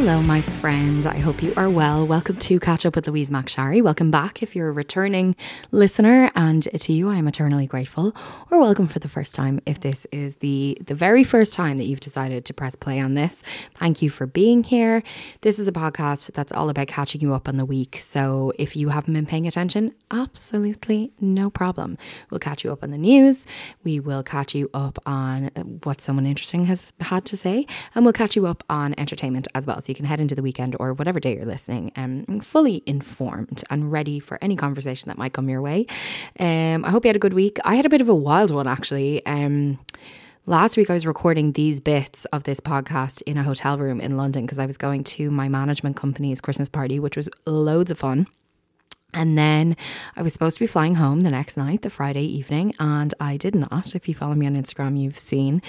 Hello, my friend. I hope you are well. Welcome to Catch Up with Louise McSharry. Welcome back if you're a returning listener, and to you, I am eternally grateful. Or welcome for the first time if this is the the very first time that you've decided to press play on this. Thank you for being here. This is a podcast that's all about catching you up on the week. So if you haven't been paying attention, absolutely no problem. We'll catch you up on the news. We will catch you up on what someone interesting has had to say, and we'll catch you up on entertainment as well. So you can head into the weekend or whatever day you're listening um, fully informed and ready for any conversation that might come your way. Um, I hope you had a good week. I had a bit of a wild one actually. Um, last week I was recording these bits of this podcast in a hotel room in London because I was going to my management company's Christmas party, which was loads of fun. And then I was supposed to be flying home the next night, the Friday evening, and I did not. If you follow me on Instagram, you've seen.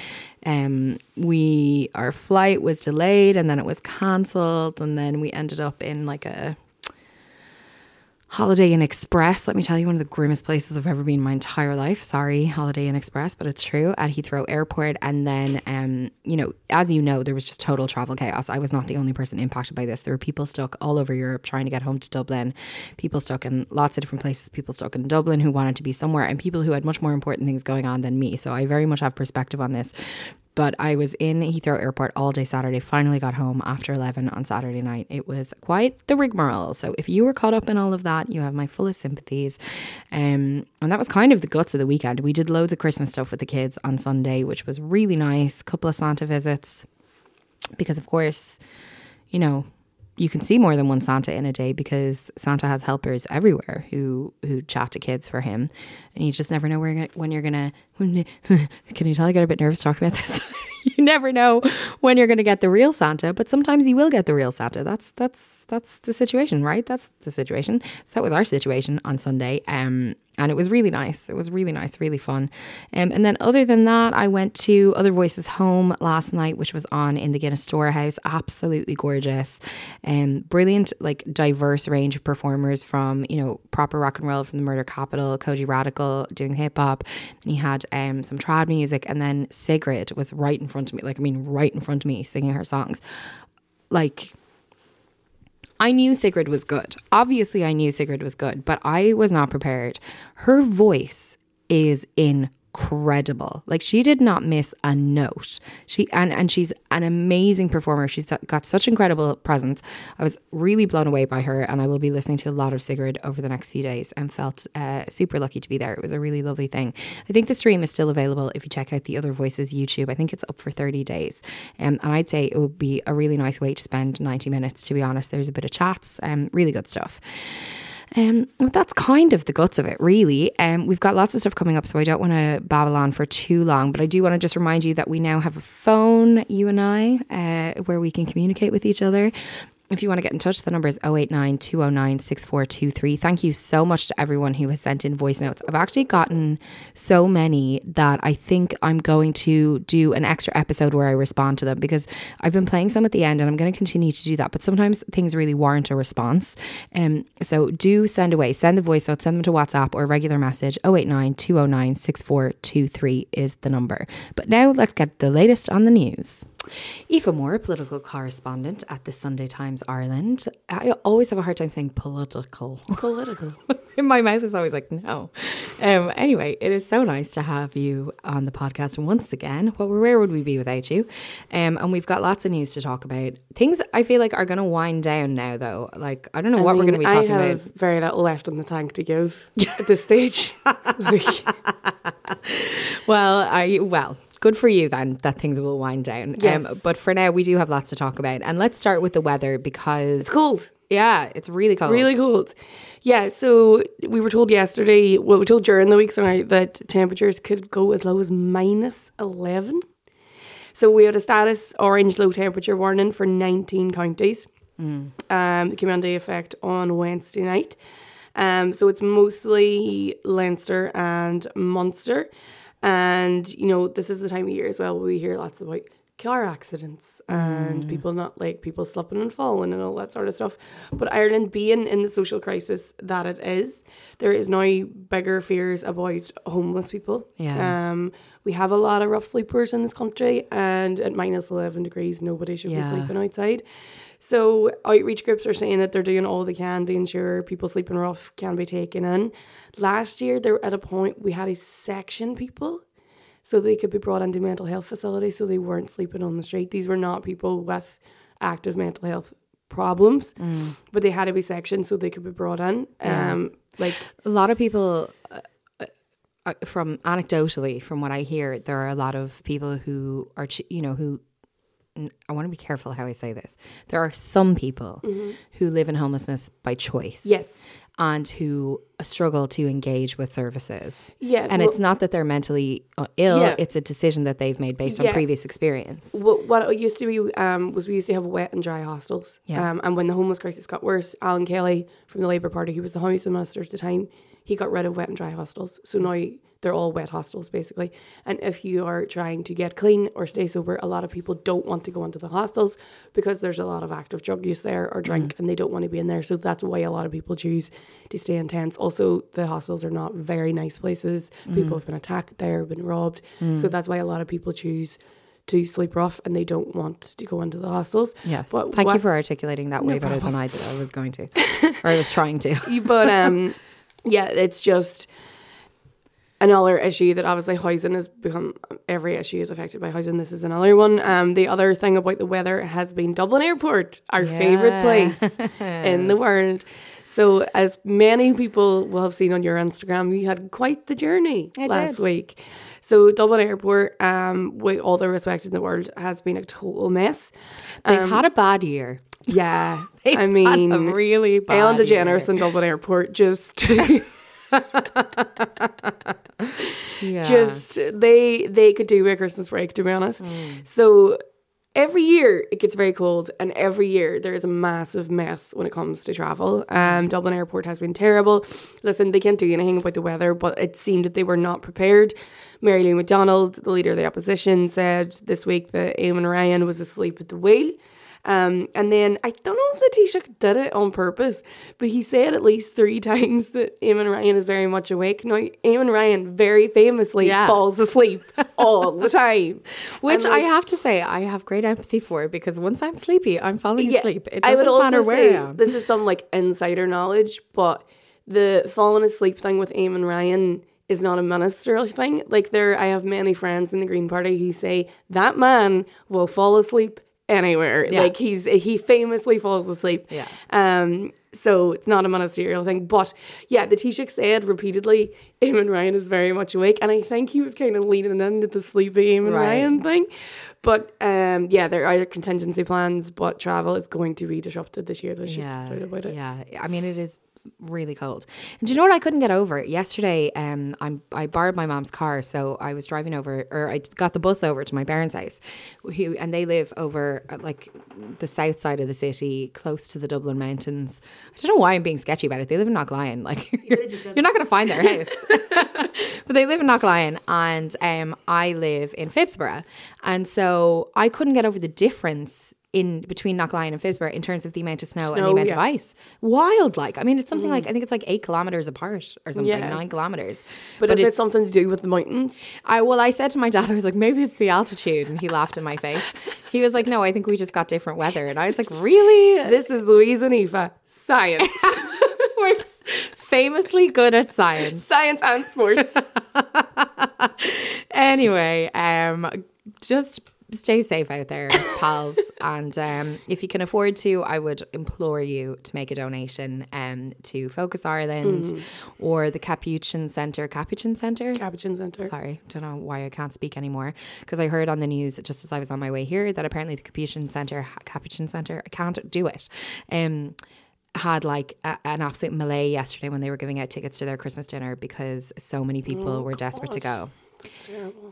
Um, we our flight was delayed, and then it was cancelled, and then we ended up in like a Holiday Inn Express, let me tell you, one of the grimmest places I've ever been in my entire life. Sorry, Holiday Inn Express, but it's true at Heathrow Airport. And then, um, you know, as you know, there was just total travel chaos. I was not the only person impacted by this. There were people stuck all over Europe trying to get home to Dublin, people stuck in lots of different places, people stuck in Dublin who wanted to be somewhere, and people who had much more important things going on than me. So I very much have perspective on this. But I was in Heathrow Airport all day Saturday, finally got home after 11 on Saturday night. It was quite the rigmarole. So if you were caught up in all of that, you have my fullest sympathies. Um, and that was kind of the guts of the weekend. We did loads of Christmas stuff with the kids on Sunday, which was really nice. Couple of Santa visits. Because, of course, you know, you can see more than one Santa in a day because Santa has helpers everywhere who who chat to kids for him, and you just never know where you're gonna, when you're gonna. When, can you tell I get a bit nervous talking about this? you never know when you're gonna get the real Santa, but sometimes you will get the real Santa. That's that's that's the situation, right? That's the situation. So that was our situation on Sunday. Um, and it was really nice. It was really nice, really fun. Um, and then other than that, I went to Other Voices Home last night, which was on in the Guinness Storehouse. Absolutely gorgeous, and um, brilliant, like diverse range of performers from you know proper rock and roll from the Murder Capital, Kojey Radical doing hip hop. Then you had um, some trad music, and then Sigrid was right in front of me, like I mean, right in front of me, singing her songs, like I knew Sigrid was good. Obviously, I knew Sigrid was good, but I was not prepared. Her voice is in incredible. Like she did not miss a note. She and and she's an amazing performer. She's got such incredible presence. I was really blown away by her, and I will be listening to a lot of Sigrid over the next few days, and felt uh, super lucky to be there. It was a really lovely thing. I think the stream is still available if you check out the Other Voices YouTube. I think it's up for thirty days, um, and I'd say it would be a really nice way to spend ninety minutes. To be honest, there's a bit of chats, um, really good stuff. Um, that's kind of the guts of it, really. Um, we've got lots of stuff coming up, so I don't want to babble on for too long. But I do want to just remind you that we now have a phone, you and I, uh, where we can communicate with each other. If you want to get in touch, the number is 089 209 6423. Thank you so much to everyone who has sent in voice notes. I've actually gotten so many that I think I'm going to do an extra episode where I respond to them because I've been playing some at the end and I'm going to continue to do that. But sometimes things really warrant a response. Um, so do send away, send the voice notes, send them to WhatsApp or regular message 089 209 6423 is the number. But now let's get the latest on the news. Aoife Moore, political correspondent at the Sunday Times Ireland. I always have a hard time saying political. Political. In My mouth is always like, no. Um, anyway, it is so nice to have you on the podcast once again. What, where would we be without you? Um, and we've got lots of news to talk about. Things I feel like are going to wind down now, though. Like, I don't know what we're going to be talking I have about. very little left in the tank to give at this stage. Well, I well, good for you then that things will wind down. Yes. Um, but for now, we do have lots to talk about, and let's start with the weather because It's cold. Yeah, it's really cold. Really cold. Yeah, so we were told yesterday, well, we were told during the week, sorry, that temperatures could go as low as minus 11. So we had a status orange low temperature warning for 19 counties. Um, it came into effect on Wednesday night. Um, so it's mostly Leinster and Munster. And, you know, this is the time of year as well where we hear lots about car accidents and people not like people slipping and falling and all that sort of stuff. But Ireland being in the social crisis that it is, there is now bigger fears about homeless people. Yeah. Um, we have a lot of rough sleepers in this country and at minus 11 degrees, nobody should Yeah. be sleeping outside. So outreach groups are saying that they're doing all they can to ensure people sleeping rough can be taken in. Last year, there at a point we had to section people so they could be brought into mental health facilities so they weren't sleeping on the street. These were not people with active mental health problems, but they had to be sectioned so they could be brought in. Um, like A lot of people, uh, uh, from anecdotally, from what I hear, there are a lot of people who are, you know, who. I want to be careful how I say this. There are some people who live in homelessness by choice. Yes. And who struggle to engage with services. Yeah, And well- it's not that they're mentally uh, ill, Yeah. it's a decision that they've made based on previous experience. What, what it used to be um, was we used to have wet and dry hostels. Yeah. Um, and when the homeless crisis got worse, Alan Kelly from the Labour Party, who was the housing minister at the time, he got rid of wet and dry hostels. So now they're all wet hostels basically. And if you are trying to get clean or stay sober, a lot of people don't want to go into the hostels because there's a lot of active drug use there or drink mm. and they don't want to be in there. So that's why a lot of people choose to stay in tents. Also, the hostels are not very nice places. People mm. have been attacked there, been robbed. So mm. that's why a lot of people choose to sleep rough and they don't want to go into the hostels. Yes. But Thank you for articulating that way better than I did. I was going to, or I was trying to. but um yeah it's just another issue that obviously housing has become every issue is affected by housing this is another one um the other thing about the weather has been dublin airport our favorite place in the world so as many people will have seen on your instagram you had quite the journey I last did. week so Dublin Airport, um, with all the respect in the world, has been a total mess. They've had a bad year. Yeah, I mean, really bad Ellen year. And Dublin Airport just Yeah. just they they could do a Christmas break to be honest. So every year it gets very cold, and every year there is a massive mess when it comes to travel. Um, Dublin Airport has been terrible. Listen, they can't do anything about the weather, but it seemed that they were not prepared. Mary Lou McDonald, the leader of the opposition, said this week that Eamon Ryan was asleep at the wheel. Um, and then I don't know if the Taoiseach did it on purpose, but he said at least three times that Eamon Ryan is very much awake. Now, Eamon Ryan very famously Yeah. falls asleep all the time. Which And, I have to say, I have great empathy for because once I'm sleepy, I'm falling yeah, asleep. It I doesn't would also matter where I this is some like insider knowledge, but the falling asleep thing with Eamon Ryan is not a ministerial thing. Like there, I have many friends in the Green Party who say that man will fall asleep anywhere. Yeah. Like he's he famously falls asleep. Yeah. Um. So it's not a ministerial thing, but yeah, the Taoiseach said repeatedly, Eamon Ryan is very much awake, and I think he was kind of leaning into the sleepy Eamon Right. Ryan thing. But um, yeah, there are contingency plans, but travel is going to be disrupted this year. There's just no doubt about it. Yeah, I mean, it is really cold. And do you know what I couldn't get over? Yesterday, um, I'm I borrowed my mom's car, so I was driving over, or I got the bus over to my parents' house, who and they live over at, like the south side of the city, close to the Dublin mountains. I don't know why I'm being sketchy about it. They live in Knocklyon, like you're, you're not going to find their house, but they live in Knocklyon, and um, I live in Phibsborough, and so I couldn't get over the difference in between Knocklyon and Phibsborough in terms of the amount of snow, and the Snow, amount of ice. Wild, like I mean, it's something like I think it's like eight kilometers apart or something, Yeah. nine kilometers. But, is it something to do with the mountains? I well, I said to my dad, I was like, maybe it's the altitude, and he laughed in my face. He was like, no, I think we just got different weather, and I was like, really? This is Louise and Aoife. Science. We're famously good at science. Science and sports. anyway, um, just stay safe out there, pals. and um, if you can afford to, I would implore you to make a donation um, to Focus Ireland or the Capuchin Centre. Capuchin Centre? Capuchin Centre. Sorry, don't know why I can't speak anymore. Because I heard on the news just as I was on my way here that apparently the Capuchin Centre, Capuchin Centre, I can't do it. Um, had like a, an absolute melee yesterday when they were giving out tickets to their Christmas dinner because so many people were desperate to go.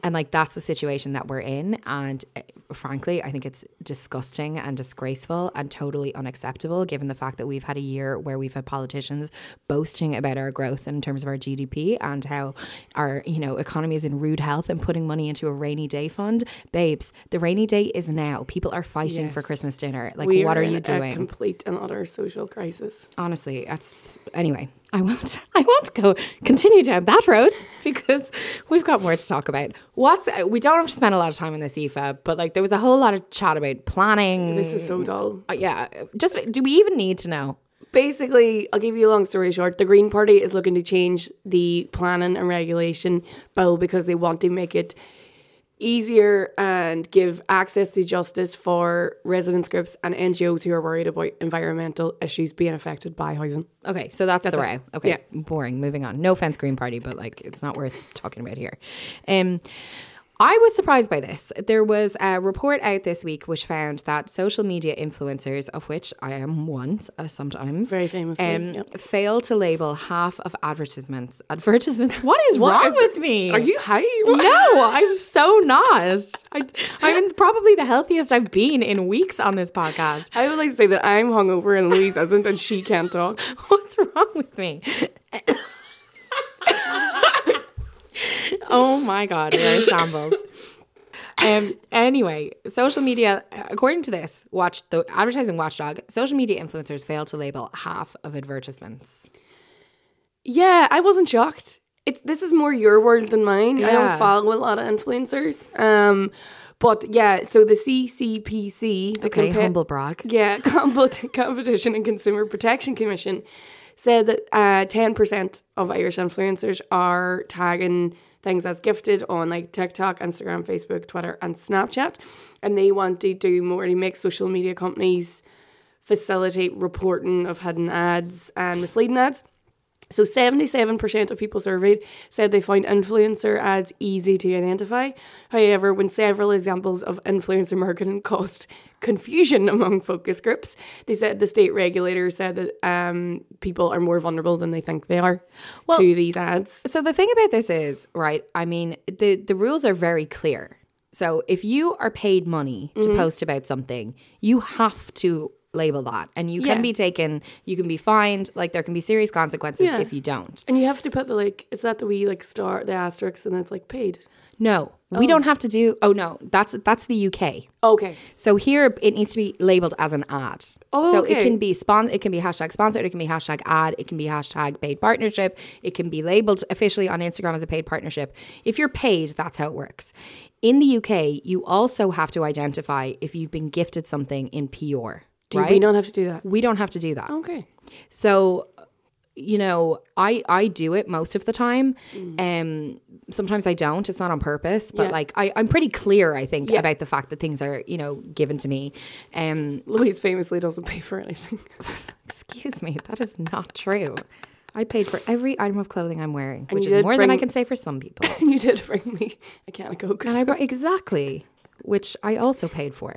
And like that's the situation that we're in. And uh, frankly, I think it's disgusting and disgraceful and totally unacceptable given the fact that we've had a year where we've had politicians boasting about our growth in terms of our GDP and how our, you know, economy is in rude health and putting money into a rainy day fund. Babes, the rainy day is now. People are fighting for Christmas dinner. Like, We what are in you A doing? complete and utter social crisis. honestly that's anyway i won't i won't go continue down that road because we've got more to talk about what's we don't have to spend a lot of time on this Aoife but like there was a whole lot of chat about planning This is so dull. Uh, yeah just do we even need to know Basically, I'll give you a long story short. The Green Party is looking to change the planning and regulation bill because they want to make it easier and give access to justice for residents groups and NGOs who are worried about environmental issues being affected by housing. okay so that's, the it. row okay Yeah. boring moving on no offense green party but like it's not worth talking about here um I was surprised by this. There was a report out this week which found that social media influencers, of which I am one uh, sometimes, Very famously, um, yep. fail to label half of advertisements. Advertisements. What is What wrong is- with me? Are you high? No, I'm so not. I, I'm probably the healthiest I've been in weeks on this podcast. I would like to say that I'm hungover and Louise isn't, and she can't talk. What's wrong with me? oh my god, we are shambles. Um. Anyway, social media, according to this, watch the advertising watchdog. Social media influencers fail to label half of advertisements. Yeah, I wasn't shocked. It's this is more your world than mine. I don't follow a lot of influencers. Um, but yeah, so the CCPC, the Okay, Compa- humble brag. yeah, Compet- Competition and Consumer Protection Commission, said that uh, ten percent of Irish influencers are tagging things as gifted on like TikTok, Instagram, Facebook, Twitter, and Snapchat, and they want to do more to make social media companies facilitate reporting of hidden ads and misleading ads. So 77% of people surveyed said they find influencer ads easy to identify. However, when several examples of influencer marketing caused confusion among focus groups, they said the state regulator said that um, people are more vulnerable than they think they are to these ads. So the thing about this is, right? I mean, the the rules are very clear. So if you are paid money to Mm-hmm. post about something, you have to label that, and you can Yeah. be taken. You can be fined. Like there can be serious consequences Yeah. if you don't. And you have to put the like, is that the we like star, the asterisk, and it's like paid? No, we oh. don't have to do. Oh no, that's that's the UK. Okay. So here it needs to be labeled as an ad. Oh, so it can be spon- it can be hashtag sponsored, it can be hashtag ad, it can be hashtag paid partnership, it can be labeled officially on Instagram as a paid partnership. If you're paid, that's how it works. In the UK, you also have to identify if you've been gifted something in PR. Do right? we not have to do that? we don't have to do that. Okay. So, you know, I I do it most of the time. Um, sometimes I don't. It's not on purpose, but Mm. Yeah. like I I'm pretty clear. I think Yeah. about the fact that things are you know given to me. Um, Louise famously doesn't pay for anything. excuse me, that is not true. I paid for every item of clothing I'm wearing, which is more than I can say for some people. and you did bring me a can of Coke. And I brought exactly, which I also paid for.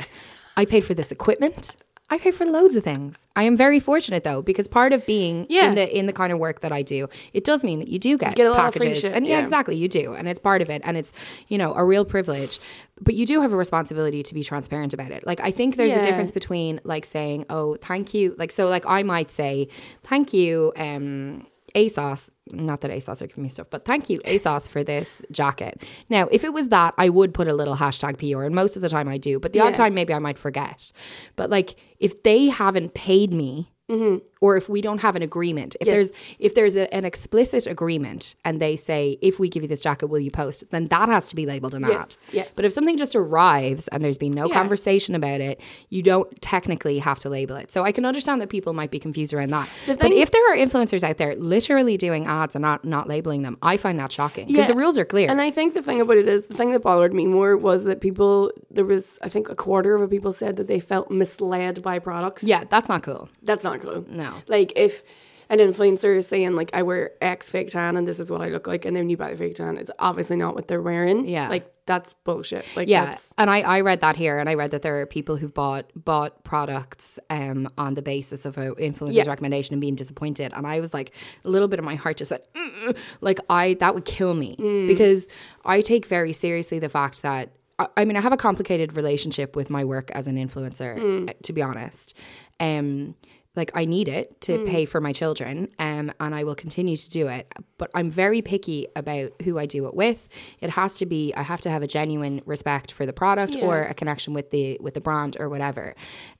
I paid for this equipment. I pay for loads of things. I am very fortunate though, because part of being Yeah. in the in the kind of work that I do, it does mean that you do get, get a lot of free packages. shit, and yeah, yeah. exactly, you do. And it's part of it. And it's, you know, a real privilege. But you do have a responsibility to be transparent about it. Like I think there's a difference between like saying, Oh, thank you. Like so like I might say, Thank you, um, ASOS, not that ASOS are giving me stuff, but thank you, ASOS, for this jacket. Now, if it was that, I would put a little hashtag PR, and most of the time I do, but the odd time maybe I might forget. But like, if they haven't paid me, mm-hmm. Or if we don't have an agreement, if Yes. there's if there's a, an explicit agreement and they say, if we give you this jacket, will you post? Then that has to be labeled an ad. Yes, yes. But if something just arrives and there's been no Yeah. conversation about it, you don't technically have to label it. So I can understand that people might be confused around that. The but if there are influencers out there literally doing ads and not not labeling them, I find that shocking because Yeah. the rules are clear. And I think the thing about it is the thing that bothered me more was that people there was I think a quarter of people said that they felt misled by products. yeah, that's not cool. That's not cool. No. Like if an influencer is saying like I wear X fake tan and this is what I look like and then you buy the fake tan, it's obviously not what they're wearing. Yeah. Like that's bullshit. Like Yeah, and I, I read that here, and I read that there are people who've bought bought products um on the basis of an influencer's Yeah. recommendation and being disappointed, and I was like, a little bit of my heart just went, "Mm." like I that would kill me Mm. because I take very seriously the fact that. I- I mean, I have a complicated relationship with my work as an influencer, Mm. to be honest. Um, like I need it to Mm. pay for my children, um, and I will continue to do it. But I'm very picky about who I do it with. It has to be. I have to have a genuine respect for the product or a connection with the with the brand or whatever.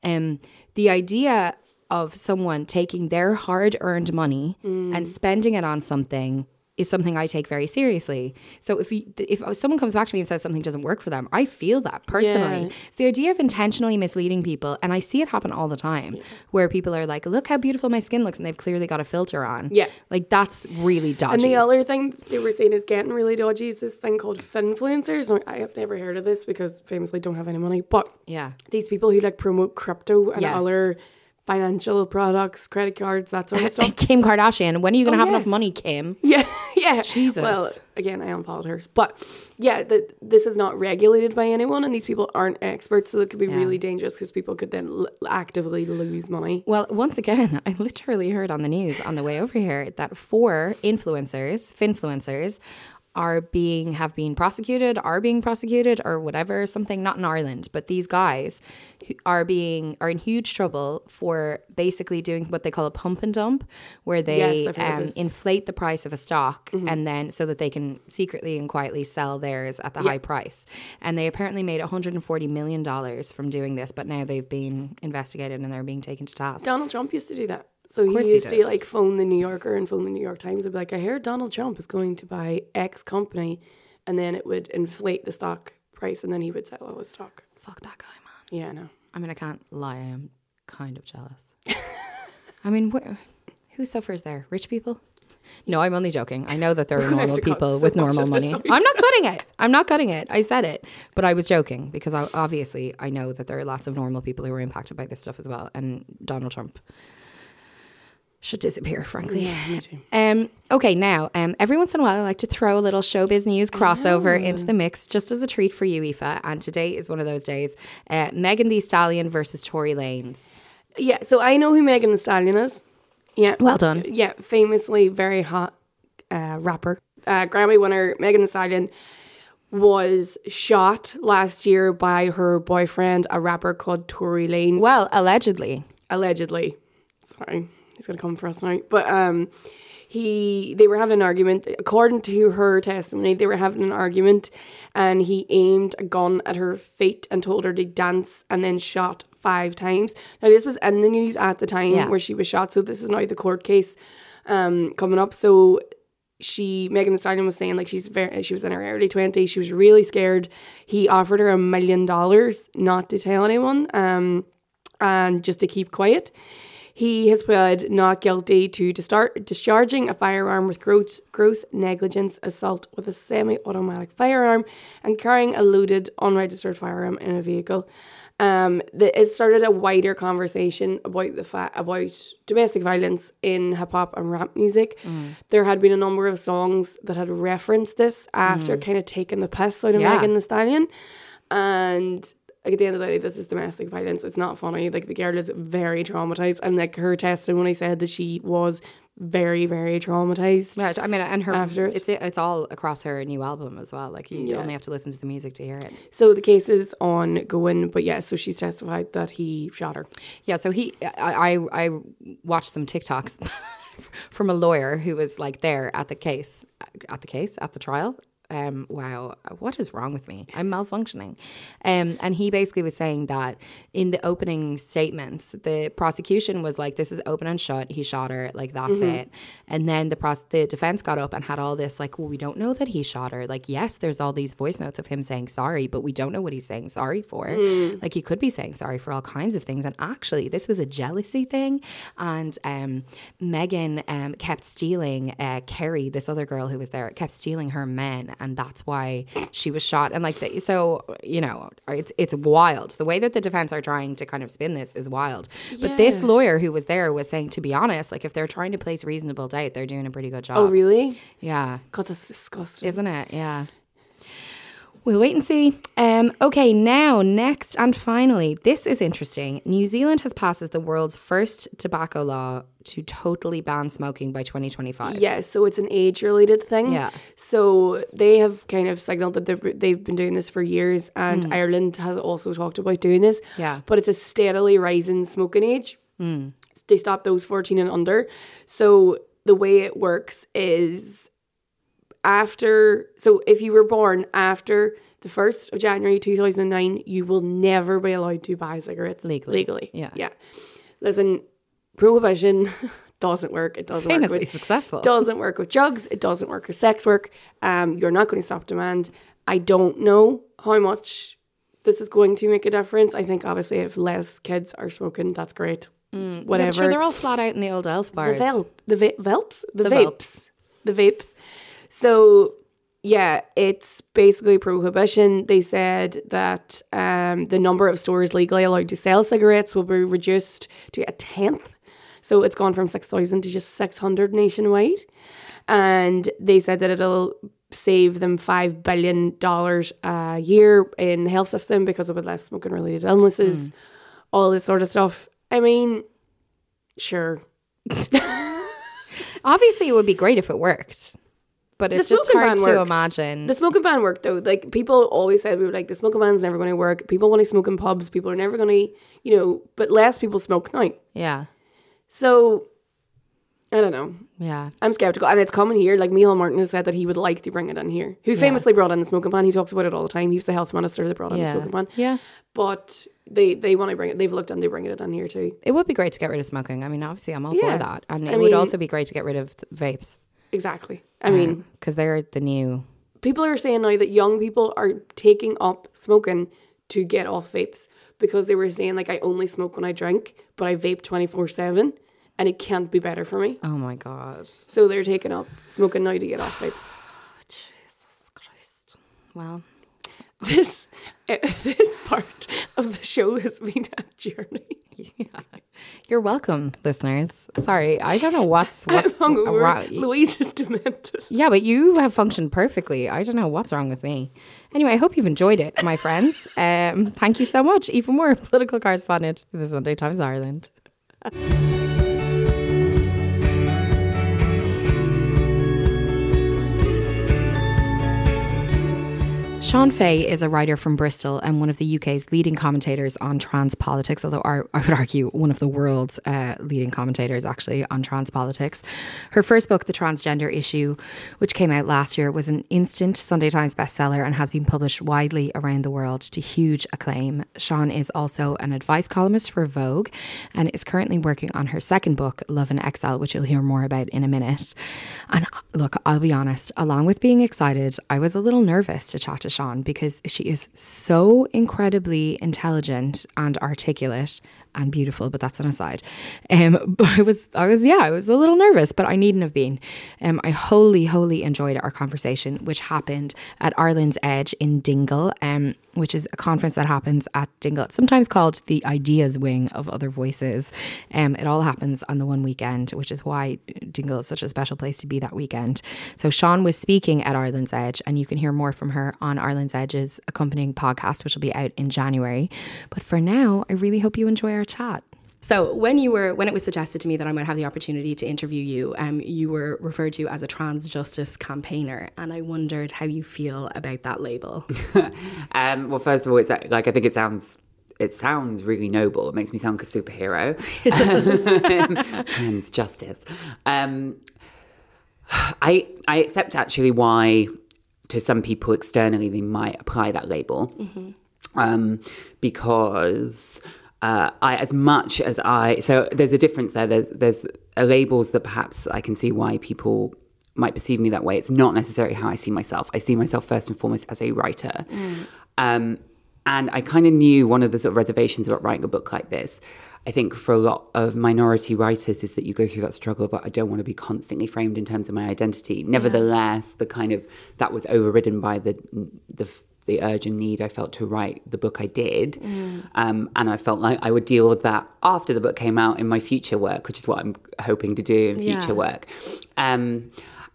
Um, the idea of someone taking their hard earned money and spending it on something is something I take very seriously. So if you, if someone comes back to me and says something doesn't work for them, I feel that personally. Yeah. It's the idea of intentionally misleading people, and I see it happen all the time, where people are like, "Look how beautiful my skin looks," and they've clearly got a filter on. Yeah. like that's really dodgy. and the other thing they were saying is getting really dodgy is this thing called finfluencers. I have never heard of this because famously don't have any money, but yeah, these people who like promote crypto and Yes. other financial products, credit cards, that sort of stuff. Kim Kardashian. When are you going to Oh, have enough money, Kim? Yeah, yeah. Jesus. Well, again, I unfollowed her, but yeah, that this is not regulated by anyone, and these people aren't experts, so it could be really dangerous because people could then l- actively lose money. Well, once again, I literally heard on the news on the way over here that four influencers, finfluencers, are being have been prosecuted, are being prosecuted, or whatever, something not in Ireland, but these guys are being are in huge trouble for basically doing what they call a pump and dump, where they Yes, um. Mm-hmm. inflate the price of a stock and then so that they can secretly and quietly sell theirs at the high price. And they apparently made 140 million dollars from doing this, but now they've been investigated and they're being taken to task. Donald Trump used to do that. So he he used did. to like phone the New Yorker and phone the New York Times and be like, I heard Donald Trump is going to buy X company, and then it would inflate the stock price, and then he would sell all his stock. Fuck that guy, man. Yeah, I know. I mean, I can't lie. I am kind of jealous. I mean, wh- who suffers there? Rich people? No, I'm only joking. I know that there are normal people so with normal money. I'm not cutting it. I'm not cutting it. I said it, but I was joking because I, obviously I know that there are lots of normal people who are impacted by this stuff as well. And Donald Trump should disappear, frankly. Yeah, me too. Um, okay, now, um, every once in a while, I like to throw a little showbiz news crossover into the mix just as a treat for you, Aoife. And today is one of those days. Uh, Megan Thee Stallion versus Tory Lanez. Yeah, so I know who Megan Thee Stallion is. Yeah. Well done. Yeah, famously very hot uh, rapper. Uh, Grammy winner Megan Thee Stallion was shot last year by her boyfriend, a rapper called Tory Lanez. Well, allegedly. allegedly. Sorry, he's gonna come for us now. But um, he they were having an argument. According to her testimony, they were having an argument, and he aimed a gun at her feet and told her to dance, and then shot five times. Now this was in the news at the time Yeah. where she was shot. So this is now the court case um coming up. So she Megan Thee Stallion was saying like she's very she was in her early twenties. She was really scared. He offered her a million dollars not to tell anyone, um, and just to keep quiet. He has pled not guilty to discharging a firearm with gross, gross negligence, assault with a semi-automatic firearm, and carrying a loaded, unregistered firearm in a vehicle. Um, the, it started a wider conversation about the fa- about domestic violence in hip hop and rap music. There had been a number of songs that had referenced this after kind of taking the piss out of Yeah. Megan Thee Stallion, and like at the end of the day, this is domestic violence. It's not funny. Like the girl is very traumatized, and like her testimony said that she was very, very traumatized. Right. I mean, and her After it. it's it's all across her new album as well. Like you, you Yeah. only have to listen to the music to hear it. So the case is ongoing, but yeah, so she's testified that he shot her. Yeah. So he, I, I, I watched some TikToks from a lawyer who was like there at the case, at the case, at the trial. Um, wow, what is wrong with me? I'm malfunctioning. Um, and he basically was saying that in the opening statements, the prosecution was like, "This is open and shut. He shot her. Like that's it." And then the pros- the defense got up and had all this like, "Well, we don't know that he shot her. Like, yes, there's all these voice notes of him saying sorry, but we don't know what he's saying sorry for. Like, he could be saying sorry for all kinds of things. And actually, this was a jealousy thing. And um, Megan um, kept stealing uh, Kerry, this other girl who was there, kept stealing her men, and that's why she was shot. And like, the, so you know, it's it's wild. The way that the defense are trying to kind of spin this is wild. But this lawyer who was there was saying, to be honest, like if they're trying to place reasonable doubt, they're doing a pretty good job. Oh, really? Yeah. God, that's disgusting. Isn't it? Yeah. We'll wait and see. Um, okay, now, next and finally, this is interesting. New Zealand has passed as the world's first tobacco law to totally ban smoking by 2025. Yeah, so it's an age related thing. Yeah. So they have kind of signaled that they've been doing this for years, and Ireland has also talked about doing this. Yeah. But it's a steadily rising smoking age. They stop those 14 and under. So the way it works is after, so if you were born after the 1st of January 2009, you will never be allowed to buy cigarettes Legally. Legally. Yeah. Yeah. Listen, prohibition doesn't work. It doesn't Famously work with successful. doesn't work with drugs. It doesn't work with sex work. Um, you're not going to stop demand. I don't know how much this is going to make a difference. I think obviously if less kids are smoking, that's great. Whatever. I'm sure they're all flat out in the old elf bars. the velp, the va- velps, the, The vapes, the vapes. So yeah, it's basically prohibition. They said that um, the number of stores legally allowed to sell cigarettes will be reduced to a tenth. So it's gone from six thousand to just six hundred nationwide, and they said that it'll save them five billion dollars a year in the health system because of less smoking related illnesses, all this sort of stuff. I mean, sure. Obviously, it would be great if it worked, but it's just hard to worked. imagine. The smoking ban worked though. Like people always said, we were like, the smoking ban's never going to work. People want to smoke in pubs. People are never going to, you know, but less people smoke now. yeah. So I don't know. Yeah. I'm skeptical, and it's coming here. Like Michael Martin has said that he would like to bring it in here. Who famously brought in the smoking ban. He talks about it all the time. He was the health minister that brought in the smoking ban. Yeah. But they they want to bring it. They've looked and they bring it in here too. It would be great to get rid of smoking. I mean, obviously, I'm all Yeah. for that. And it I would also be great to get rid of vapes. Exactly. I uh, mean, because they're the new. people are saying now that young people are taking up smoking to get off vapes because they were saying like I only smoke when I drink, but I vape twenty four seven, and it can't be better for me. Oh my God. So they're taking up smoking now to get off vapes. Jesus Christ. Well, This uh, this part of the show has been a journey. Yeah. you're welcome, listeners. Sorry, I don't know what's what's hungover. wrong. Louise is demented. Yeah, but you have functioned perfectly. I don't know what's wrong with me. Anyway, I hope you've enjoyed it, my friends. Um, thank you so much, Aoife Moore political correspondent for the Sunday Times Ireland. Shon Faye is a writer from Bristol and one of the UK's leading commentators on trans politics, although I would argue one of the world's uh, leading commentators actually on trans politics. Her first book, The Transgender Issue, which came out last year, was an instant Sunday Times bestseller and has been published widely around the world to huge acclaim. Shon is also an advice columnist for Vogue and is currently working on her second book, Love and Exile, which you'll hear more about in a minute. And uh, look, I'll be honest, along with being excited, I was a little nervous to chat to Shon because she is so incredibly intelligent and articulate and beautiful, but that's an aside. Um, but I was, I was, yeah, I was a little nervous, but I needn't have been. Um, I wholly, wholly enjoyed our conversation, which happened at Ireland's Edge in Dingle. Um, which is a conference that happens at Dingle. It's sometimes called the Ideas Wing of Other Voices. Um, it all happens on the one weekend, which is why Dingle is such a special place to be that weekend. So Shon was speaking at Ireland's Edge, and you can hear more from her on Ireland's Edge's accompanying podcast, which will be out in January. But for now, I really hope you enjoy our chat. So when you were when it was suggested to me that I might have the opportunity to interview you, um, you were referred to as a trans justice campaigner, and I wondered how you feel about that label. um, well, first of all, it's like I think it sounds it sounds really noble. It makes me sound like a superhero. It does. trans justice. Um, I I accept actually why to some people externally they might apply that label mm-hmm. um, because uh, I, as much as I, so there's a difference there. There's there's labels that perhaps I can see why people might perceive me that way. It's not necessarily how I see myself. I see myself first and foremost as a writer. Mm. Um, and I kind of knew one of the sort of reservations about writing a book like this. I think for a lot of minority writers is that you go through that struggle but I don't want to be constantly framed in terms of my identity. Nevertheless, yeah. the kind of that was overridden by the the the urge and need I felt to write the book I did. Mm. Um, and I felt like I would deal with that after the book came out in my future work, which is what I'm hoping to do in future yeah. work. Um,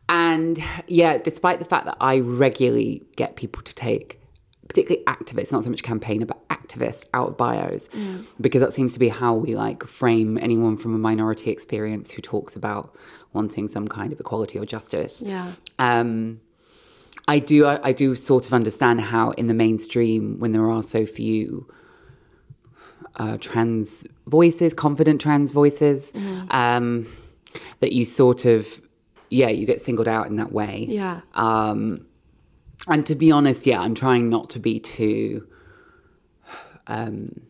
and yeah, despite the fact that I regularly get people to take, particularly activists, not so much campaigner, but activists out of bios, mm. because that seems to be how we like frame anyone from a minority experience who talks about wanting some kind of equality or justice. Yeah. Um, I do I, I do sort of understand how in the mainstream when there are so few uh, trans voices, confident trans voices, mm. um, that you sort of yeah you get singled out in that way. Yeah. Um, and to be honest, yeah, I'm trying not to be too. Um,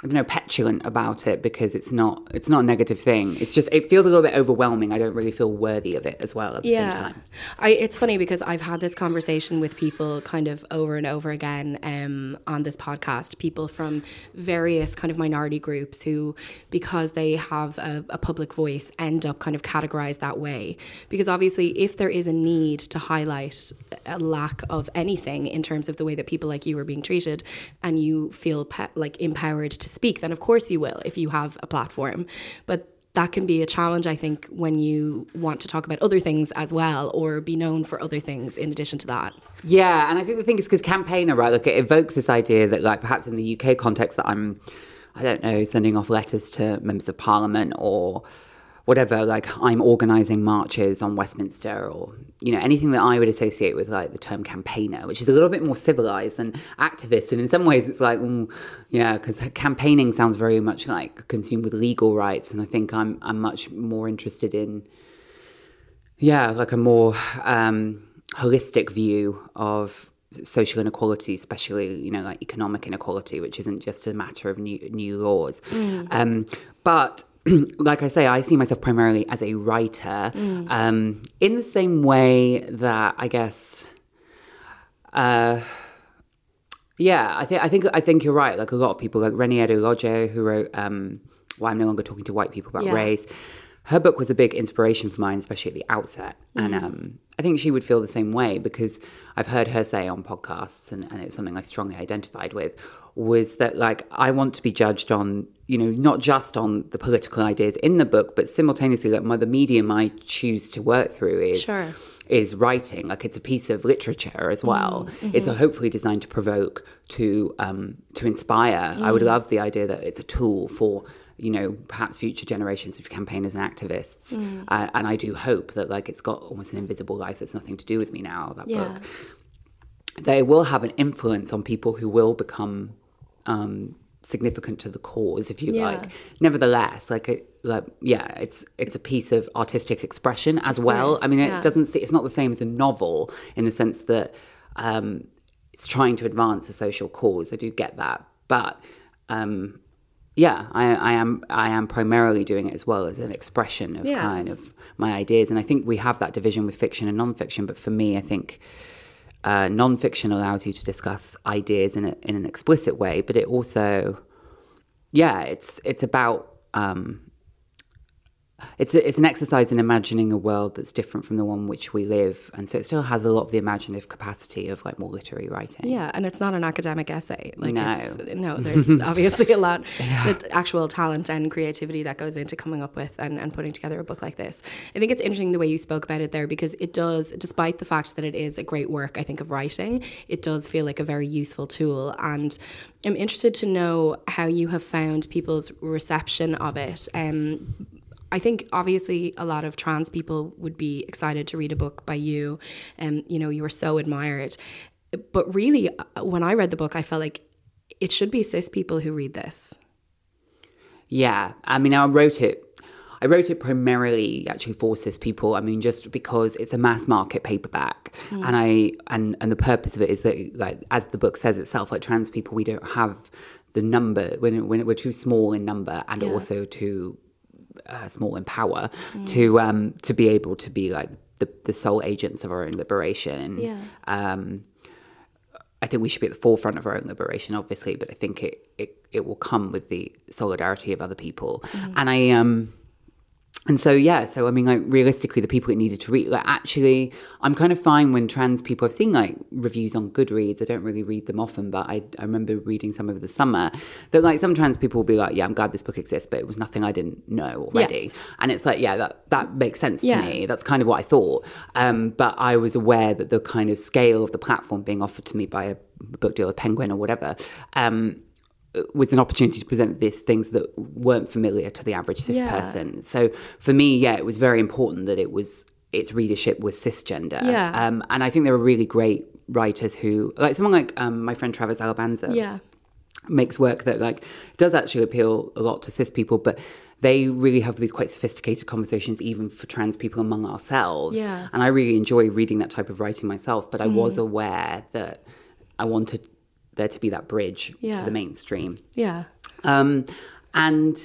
I don't know, petulant about it because it's not it's not a negative thing. It's just it feels a little bit overwhelming. I don't really feel worthy of it as well at the yeah. same time. I it's funny because I've had this conversation with people kind of over and over again um, on this podcast. People from various kind of minority groups who, because they have a, a public voice, end up kind of categorized that way. Because obviously, if there is a need to highlight a lack of anything in terms of the way that people like you are being treated, and you feel pe- like empowered to to speak, then of course you will if you have a platform. But that can be a challenge, I think, when you want to talk about other things as well or be known for other things in addition to that. Yeah, and I think the thing is because campaigner, right? Like it evokes this idea that, like, perhaps in the UK context, that I'm, I don't know, sending off letters to members of parliament or whatever, like I'm organizing marches on Westminster or, you know, anything that I would associate with like the term campaigner, which is a little bit more civilized than activist. And in some ways it's like, mm, yeah, because campaigning sounds very much like consumed with legal rights. And I think I'm, I'm much more interested in, yeah, like a more um, holistic view of social inequality, especially you know like economic inequality, which isn't just a matter of new new laws. Mm. Um, but like I say, I see myself primarily as a writer, mm. um, in the same way that I guess, uh, yeah, I think I think I think you're right. Like a lot of people, like Reni Eddo-Lodge, who wrote um, "Why I'm No Longer Talking to White People About yeah. Race." Her book was a big inspiration for mine, especially at the outset, mm. and um, I think she would feel the same way because I've heard her say on podcasts, and, and it's something I strongly identified with was that like I want to be judged on you know not just on the political ideas in the book but simultaneously like my, the medium I choose to work through is sure. is writing like it's a piece of literature as well mm-hmm. it's a hopefully designed to provoke to um, to inspire mm. I would mm. love the idea that it's a tool for you know perhaps future generations of campaigners and activists mm. uh, and I do hope that like it's got almost an invisible life that's nothing to do with me now that yeah. book they will have an influence on people who will become um, significant to the cause, if you yeah. like. Nevertheless, like it, like yeah, it's it's a piece of artistic expression as well. Course, I mean, yeah. it doesn't. see, It's not the same as a novel in the sense that um, it's trying to advance a social cause. I do get that, but. Um, yeah, I, I, am. I am primarily doing it as well as an expression of yeah. kind of my ideas, and I think we have that division with fiction and nonfiction. But for me, I think uh, nonfiction allows you to discuss ideas in, a, in an explicit way, but it also, yeah, it's it's about um, it's a, it's an exercise in imagining a world that's different from the one which we live, and so it still has a lot of the imaginative capacity of like more literary writing. Yeah, and it's not an academic essay. Like No. it's, no, there's obviously a lot of actual talent and creativity that goes into coming up with and, and putting together a book like this. I think it's interesting the way you spoke about it there because it does, despite the fact that it is a great work, I think, of writing, it does feel like a very useful tool. And I'm interested to know how you have found people's reception of it. Um, I think obviously a lot of trans people would be excited to read a book by you, and you know you were so admired. But really, uh, when I read the book, I felt like it should be cis people who read this. Yeah, I mean, I wrote it. I wrote it primarily actually for cis people. I mean, just because it's a mass market paperback, and I and and the purpose of it is that, like, as the book says itself, like trans people, we don't have the number when when we're too small in number and also too uh, small in power to um to be able to be like the the sole agents of our own liberation. Yeah. Um, I think we should be at the forefront of our own liberation, obviously, but I think it it, it will come with the solidarity of other people. And I um and so yeah, so I mean like realistically the people it needed to read like actually I'm kind of fine when trans people I've seen like reviews on Goodreads. I don't really read them often, but I, I remember reading some over the summer that like some trans people will be like, Yeah, I'm glad this book exists, but it was nothing I didn't know already. Yes. And it's like, yeah, that that makes sense Yeah. to me. That's kind of what I thought. Um, but I was aware that the kind of scale of the platform being offered to me by a book deal, with Penguin or whatever, um, was an opportunity to present these things that weren't familiar to the average cis Yeah. person. So for me, yeah, it was very important that it was its readership was cisgender. Yeah. Um, and I think there were really great writers who, like someone like um, my friend Travis Alabanza Yeah. makes work that like does actually appeal a lot to cis people, but they really have these quite sophisticated conversations even for trans people among ourselves. Yeah. Mm. And I really enjoy reading that type of writing myself, but I was aware that I wanted there to be that bridge Yeah. to the mainstream. Yeah. Um, and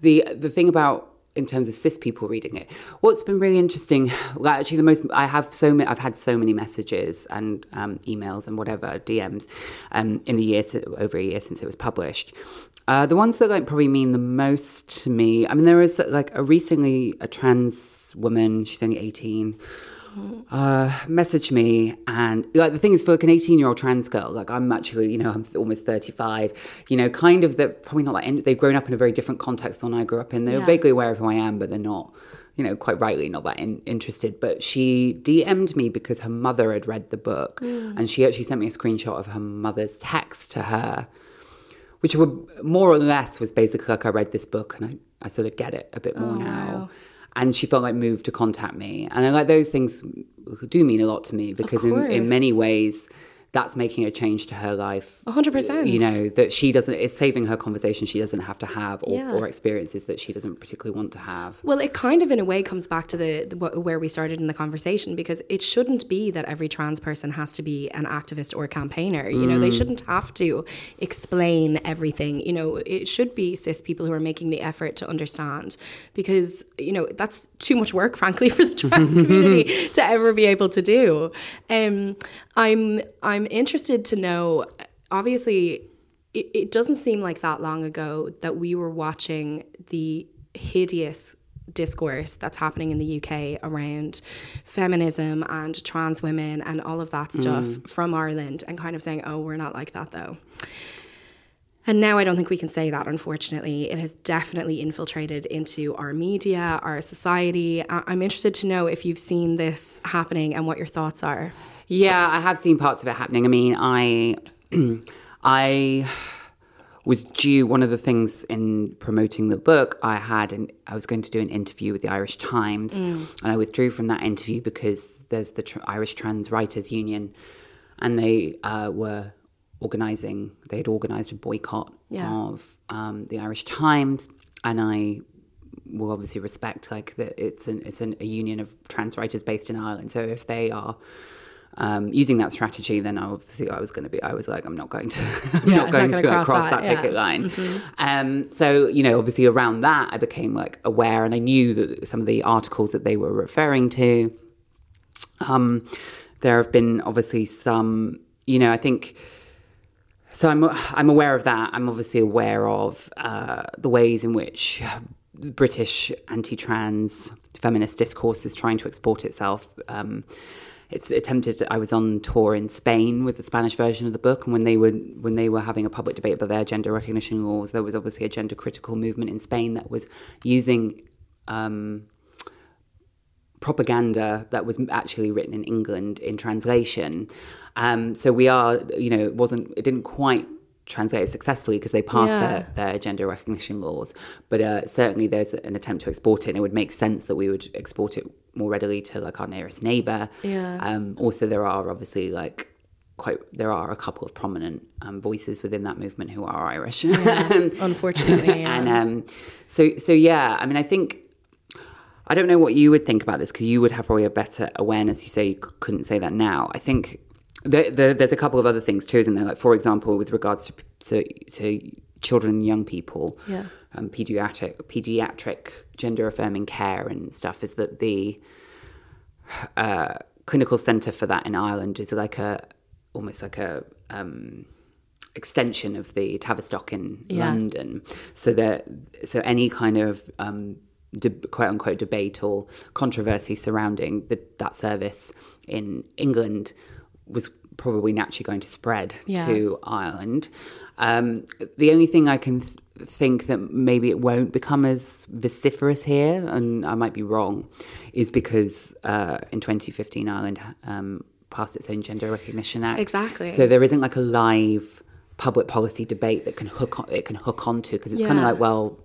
the the thing about in terms of cis people reading it, what's been really interesting, well, actually the most I have so many, I've had so many messages and um, emails and whatever DMs um, in the year over a year since it was published. Uh, the ones that like probably mean the most to me. I mean, there was like a recently a trans woman. She's only eighteen uh, messaged me and like the thing is for like an 18 year old trans girl like i'm actually you know i'm almost 35 you know kind of they're probably not like they've grown up in a very different context than i grew up in they're Yeah. vaguely aware of who i am but they're not you know quite rightly not that in- interested but she dm'd me because her mother had read the book and she actually sent me a screenshot of her mother's text to her which were more or less was basically like I read this book and I, I sort of get it a bit more now. And she felt like moved to contact me. And I like those things do mean a lot to me because in, in many ways that's making a change to her life. 100%. You know, that she doesn't, it's saving her conversation she doesn't have to have or, Yeah. or experiences that she doesn't particularly want to have. Well, it kind of, in a way, comes back to the, the where we started in the conversation because it shouldn't be that every trans person has to be an activist or a campaigner. You know, they shouldn't have to explain everything. You know, it should be cis people who are making the effort to understand because you know that's too much work, frankly, for the trans community to ever be able to do. Um, I'm I'm interested to know. Obviously, it, it doesn't seem like that long ago that we were watching the hideous discourse that's happening in the UK around feminism and trans women and all of that mm. stuff from Ireland and kind of saying, oh, we're not like that though. And now I don't think we can say that, unfortunately. It has definitely infiltrated into our media, our society. I'm interested to know if you've seen this happening and what your thoughts are. Yeah, I have seen parts of it happening. I mean, I, I was due one of the things in promoting the book. I had an I was going to do an interview with the Irish Times, and I withdrew from that interview because there's the tr- Irish Trans Writers Union, and they uh, were organising. They had organised a boycott Yeah. of um, the Irish Times, and I will obviously respect like that it's an it's an, a union of trans writers based in Ireland. So if they are um, using that strategy, then obviously I was going to be. I was like, I'm not going to. I'm Yeah, not going not to cross cross that, that, yeah. picket line. Um, so you know, obviously around that, I became like aware, and I knew that some of the articles that they were referring to. Um, there have been obviously some. You know, I think. So I'm I'm aware of that. I'm obviously aware of uh, the ways in which British anti-trans feminist discourse is trying to export itself. Um, it's attempted. I was on tour in Spain with the Spanish version of the book, and when they were when they were having a public debate about their gender recognition laws, there was obviously a gender critical movement in Spain that was using. Um, propaganda that was actually written in England in translation. Um, so we are, you know, it wasn't, it didn't quite translate successfully because they passed Yeah. their, their gender recognition laws. But uh, certainly there's an attempt to export it, and it would make sense that we would export it more readily to like our nearest neighbour. Yeah. Um, also, there are obviously like quite there are a couple of prominent um, voices within that movement who are Irish. Unfortunately, yeah. and um, so so yeah, I mean, I think I don't know what you would think about this because you would have probably a better awareness. You say you couldn't say that now. I think the, the, there's a couple of other things too, isn't there? Like for example, with regards to to, to children and young people, Yeah. um, pediatric pediatric gender affirming care and stuff, is that the uh, clinical centre for that in Ireland is like a almost like a um, extension of the Tavistock in Yeah. London. So that so any kind of um, de- quote unquote debate or controversy surrounding the, that service in England was probably naturally going to spread Yeah. to Ireland. Um, the only thing I can th- think that maybe it won't become as vociferous here, and I might be wrong, is because uh, in 2015 Ireland um, passed its own Gender Recognition Act. Exactly. So there isn't like a live public policy debate that can hook on, it can hook onto because it's kind of like well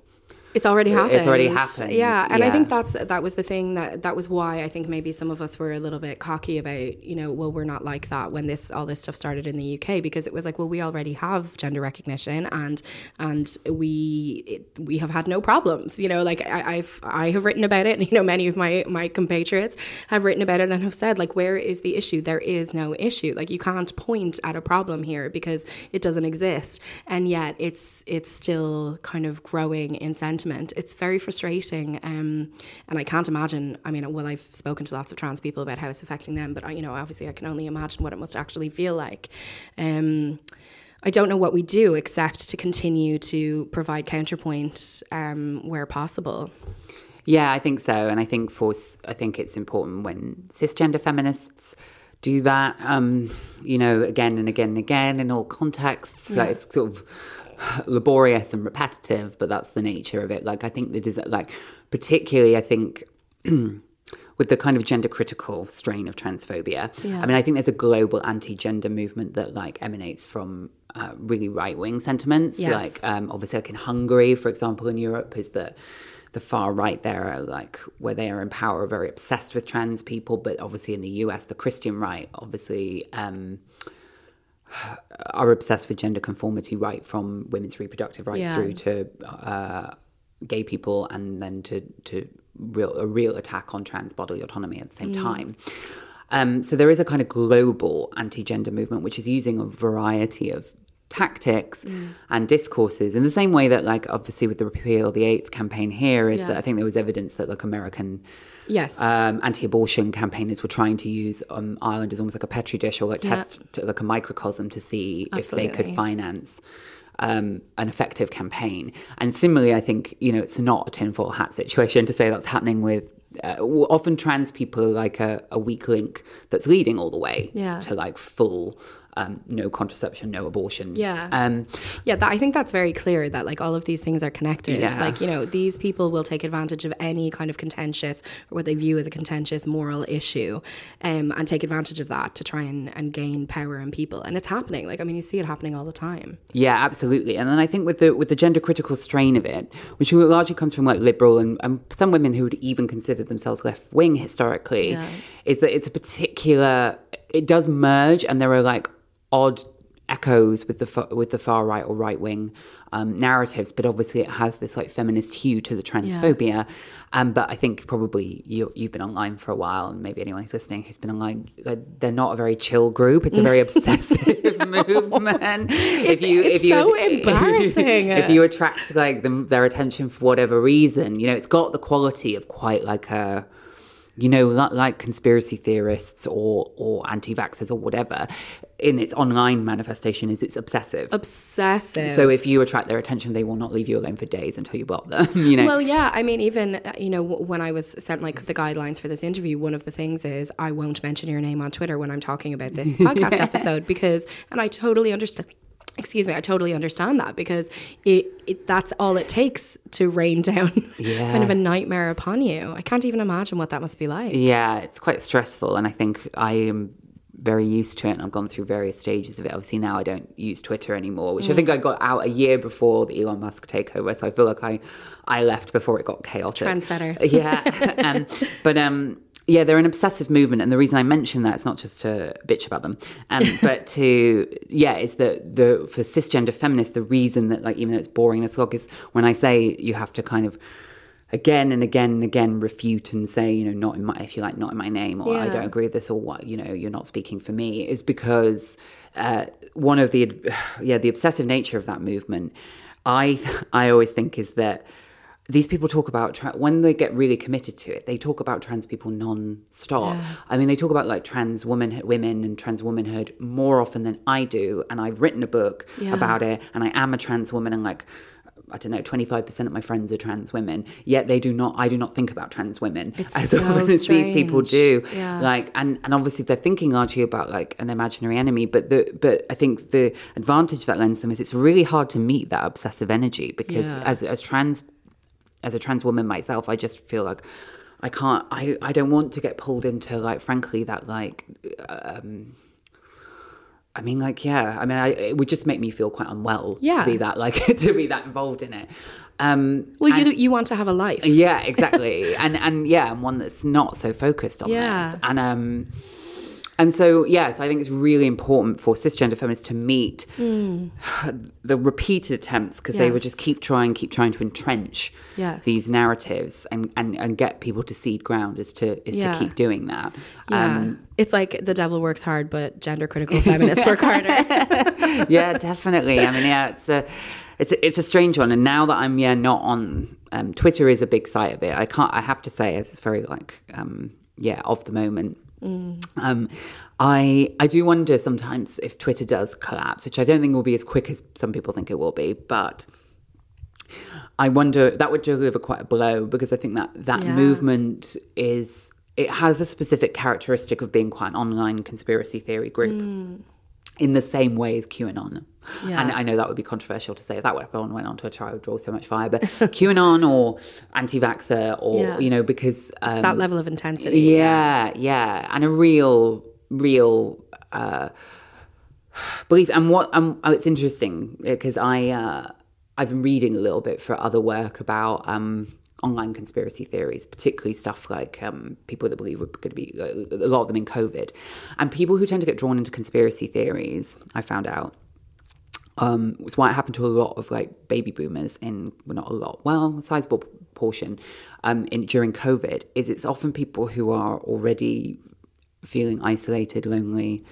It's already happened. It's already happened, Yeah, and I think that's that was the thing that that was why I think maybe some of us were a little bit cocky about you know well we're not like that when this all this stuff started in the UK because it was like well we already have gender recognition and and we it, we have had no problems you know like I, I've I have written about it and you know many of my my compatriots have written about it and have said like where is the issue? There is no issue. Like you can't point at a problem here because it doesn't exist. And yet it's it's still kind of growing in sentiment it's very frustrating um, and i can't imagine i mean well i've spoken to lots of trans people about how it's affecting them but I, you know obviously i can only imagine what it must actually feel like um, I don't know what we do except to continue to provide counterpoint um, where possible. Yeah, I think so, and I think for I think it's important when cisgender feminists do that. Um, you know, again and again and again in all contexts. Like it's sort of laborious and repetitive, but that's the nature of it. Like I think the des- like particularly I think. With the kind of gender critical strain of transphobia, Yeah. I mean, I think there's a global anti gender movement that like emanates from uh, really right wing sentiments. Yes. Like, um, obviously, like in Hungary, for example, in Europe, is that the far right there are like where they are in power are very obsessed with trans people but obviously in the us the christian right obviously um, are obsessed with gender conformity right from women's reproductive rights Yeah. through to uh, gay people and then to to real a real attack on trans bodily autonomy at the same time um, so there is a kind of global anti-gender movement which is using a variety of tactics and discourses in the same way that like obviously with the repeal the eighth campaign here is Yeah. that i think there was evidence that like american Yes. um, anti-abortion campaigners were trying to use um, Ireland as almost like a petri dish or like Yeah. test to, like a microcosm to see if they could finance um, an effective campaign. And similarly, I think you know it's not a tinfoil hat situation to say that's happening with. Uh, often trans people are like a, a weak link that's leading all the way Yeah. to like full um, no contraception, no abortion. Yeah. Um, yeah, that, I think that's very clear that like all of these things are connected. Yeah. Like, you know, these people will take advantage of any kind of contentious or what they view as a contentious moral issue um, and take advantage of that to try and, and gain power in people. And it's happening. Like, I mean, you see it happening all the time. Yeah, absolutely. And then I think with the with the gender critical strain of it, which largely comes from like liberal and, and some women who would even consider themselves left wing historically, is that it's a particular. It does merge, and there are like odd echoes with the with the far right or right wing um, narratives, but obviously it has this like feminist hue to the transphobia. Um, but I think probably you, you've been online for a while, and maybe anyone who's listening who's been online, like, they're not a very chill group. It's a very obsessive movement. if you, it's if you, so embarrassing. if you attract like them, their attention for whatever reason, you know, it's got the quality of quite like a you know, like, like conspiracy theorists or or anti-vaxxers or whatever, in its online manifestation is it's obsessive. Obsessive. so if you attract their attention, they will not leave you alone for days until you block them. You know. Well, yeah. I mean, even uh, you know, when I was sent like the guidelines for this interview, one of the things is I won't mention your name on Twitter when I'm talking about this podcast episode because, and I totally understand. Excuse me, I totally understand that because it, it that's all it takes to rain down kind of a nightmare upon you. I can't even imagine what that must be like. Yeah, it's quite stressful, and I think I am very used to it. And I've gone through various stages of it. Obviously, now I don't use Twitter anymore, which I think I got out a year before the Elon Musk takeover. So I feel like I I left before it got chaotic. Trendsetter. Yeah, um, but um. Yeah, they're an obsessive movement, and the reason I mention that it's not just to bitch about them, um, but to yeah, is that the for cisgender feminists, the reason that like even though it's boring as slog is when I say you have to kind of again and again and again refute and say, you know, not in my, if you like, not in my name, or I don't agree with this, or what, you know, you're not speaking for me, is because uh, one of the, yeah, the obsessive nature of that movement, I, I always think is that these people talk about tra- when they get really committed to it, they talk about trans people non-stop. I mean, they talk about like trans woman, women and trans womanhood more often than I do, and I've written a book Yeah. about it, and I am a trans woman, and like I don't know, 25% of my friends are trans women, yet they do not, I do not think about trans women It's as so often as these people do. Yeah. Like, and, and obviously they're thinking largely about like an imaginary enemy, but the, but I think the advantage that lends them is it's really hard to meet that obsessive energy because Yeah. as, as trans, as a trans woman myself, I just feel like I can't, I, I don't want to get pulled into like, frankly, that like, um, I mean, like, yeah. I mean, I, it would just make me feel quite unwell Yeah. to be that, like, to be that involved in it. Um, Well, you you want to have a life. yeah, exactly. and and yeah, and one that's not so focused on Yeah. this. And um and so yes, I think it's really important for cisgender feminists to meet the repeated attempts because they would just. Keep trying, keep trying to entrench Yes. these narratives and, and, and get people to cede ground is to is Yeah. to keep doing that. Yeah. Um, it's like the devil works hard, but gender critical feminists work harder. yeah, definitely. I mean, yeah, it's a, it's a, it's a strange one. And now that I'm yeah not on um, Twitter is a big site of it. I can't. I have to say, as it's very like um, yeah of the moment. Um, I I do wonder sometimes if Twitter does collapse, which I don't think will be as quick as some people think it will be, but. I wonder that would deliver quite a blow because I think that that Yeah. movement is it has a specific characteristic of being quite an online conspiracy theory group in the same way as QAnon. Yeah. And I know that would be controversial to say if that weapon went on Twitter, I would draw so much fire. But QAnon or anti-vaxxer or, Yeah. you know, because... Um, that level of intensity. yeah, yeah. And a real, real uh, belief. And what um, oh, it's interesting because I, uh, I've been reading a little bit for other work about... Um, online conspiracy theories, particularly stuff like um, people that believe we're going to be a lot of them in COVID, and people who tend to get drawn into conspiracy theories. I found out um, was why it happened to a lot of like baby boomers in well, not a lot, well, a sizable portion um, in during COVID. Is it's often people who are already feeling isolated, lonely,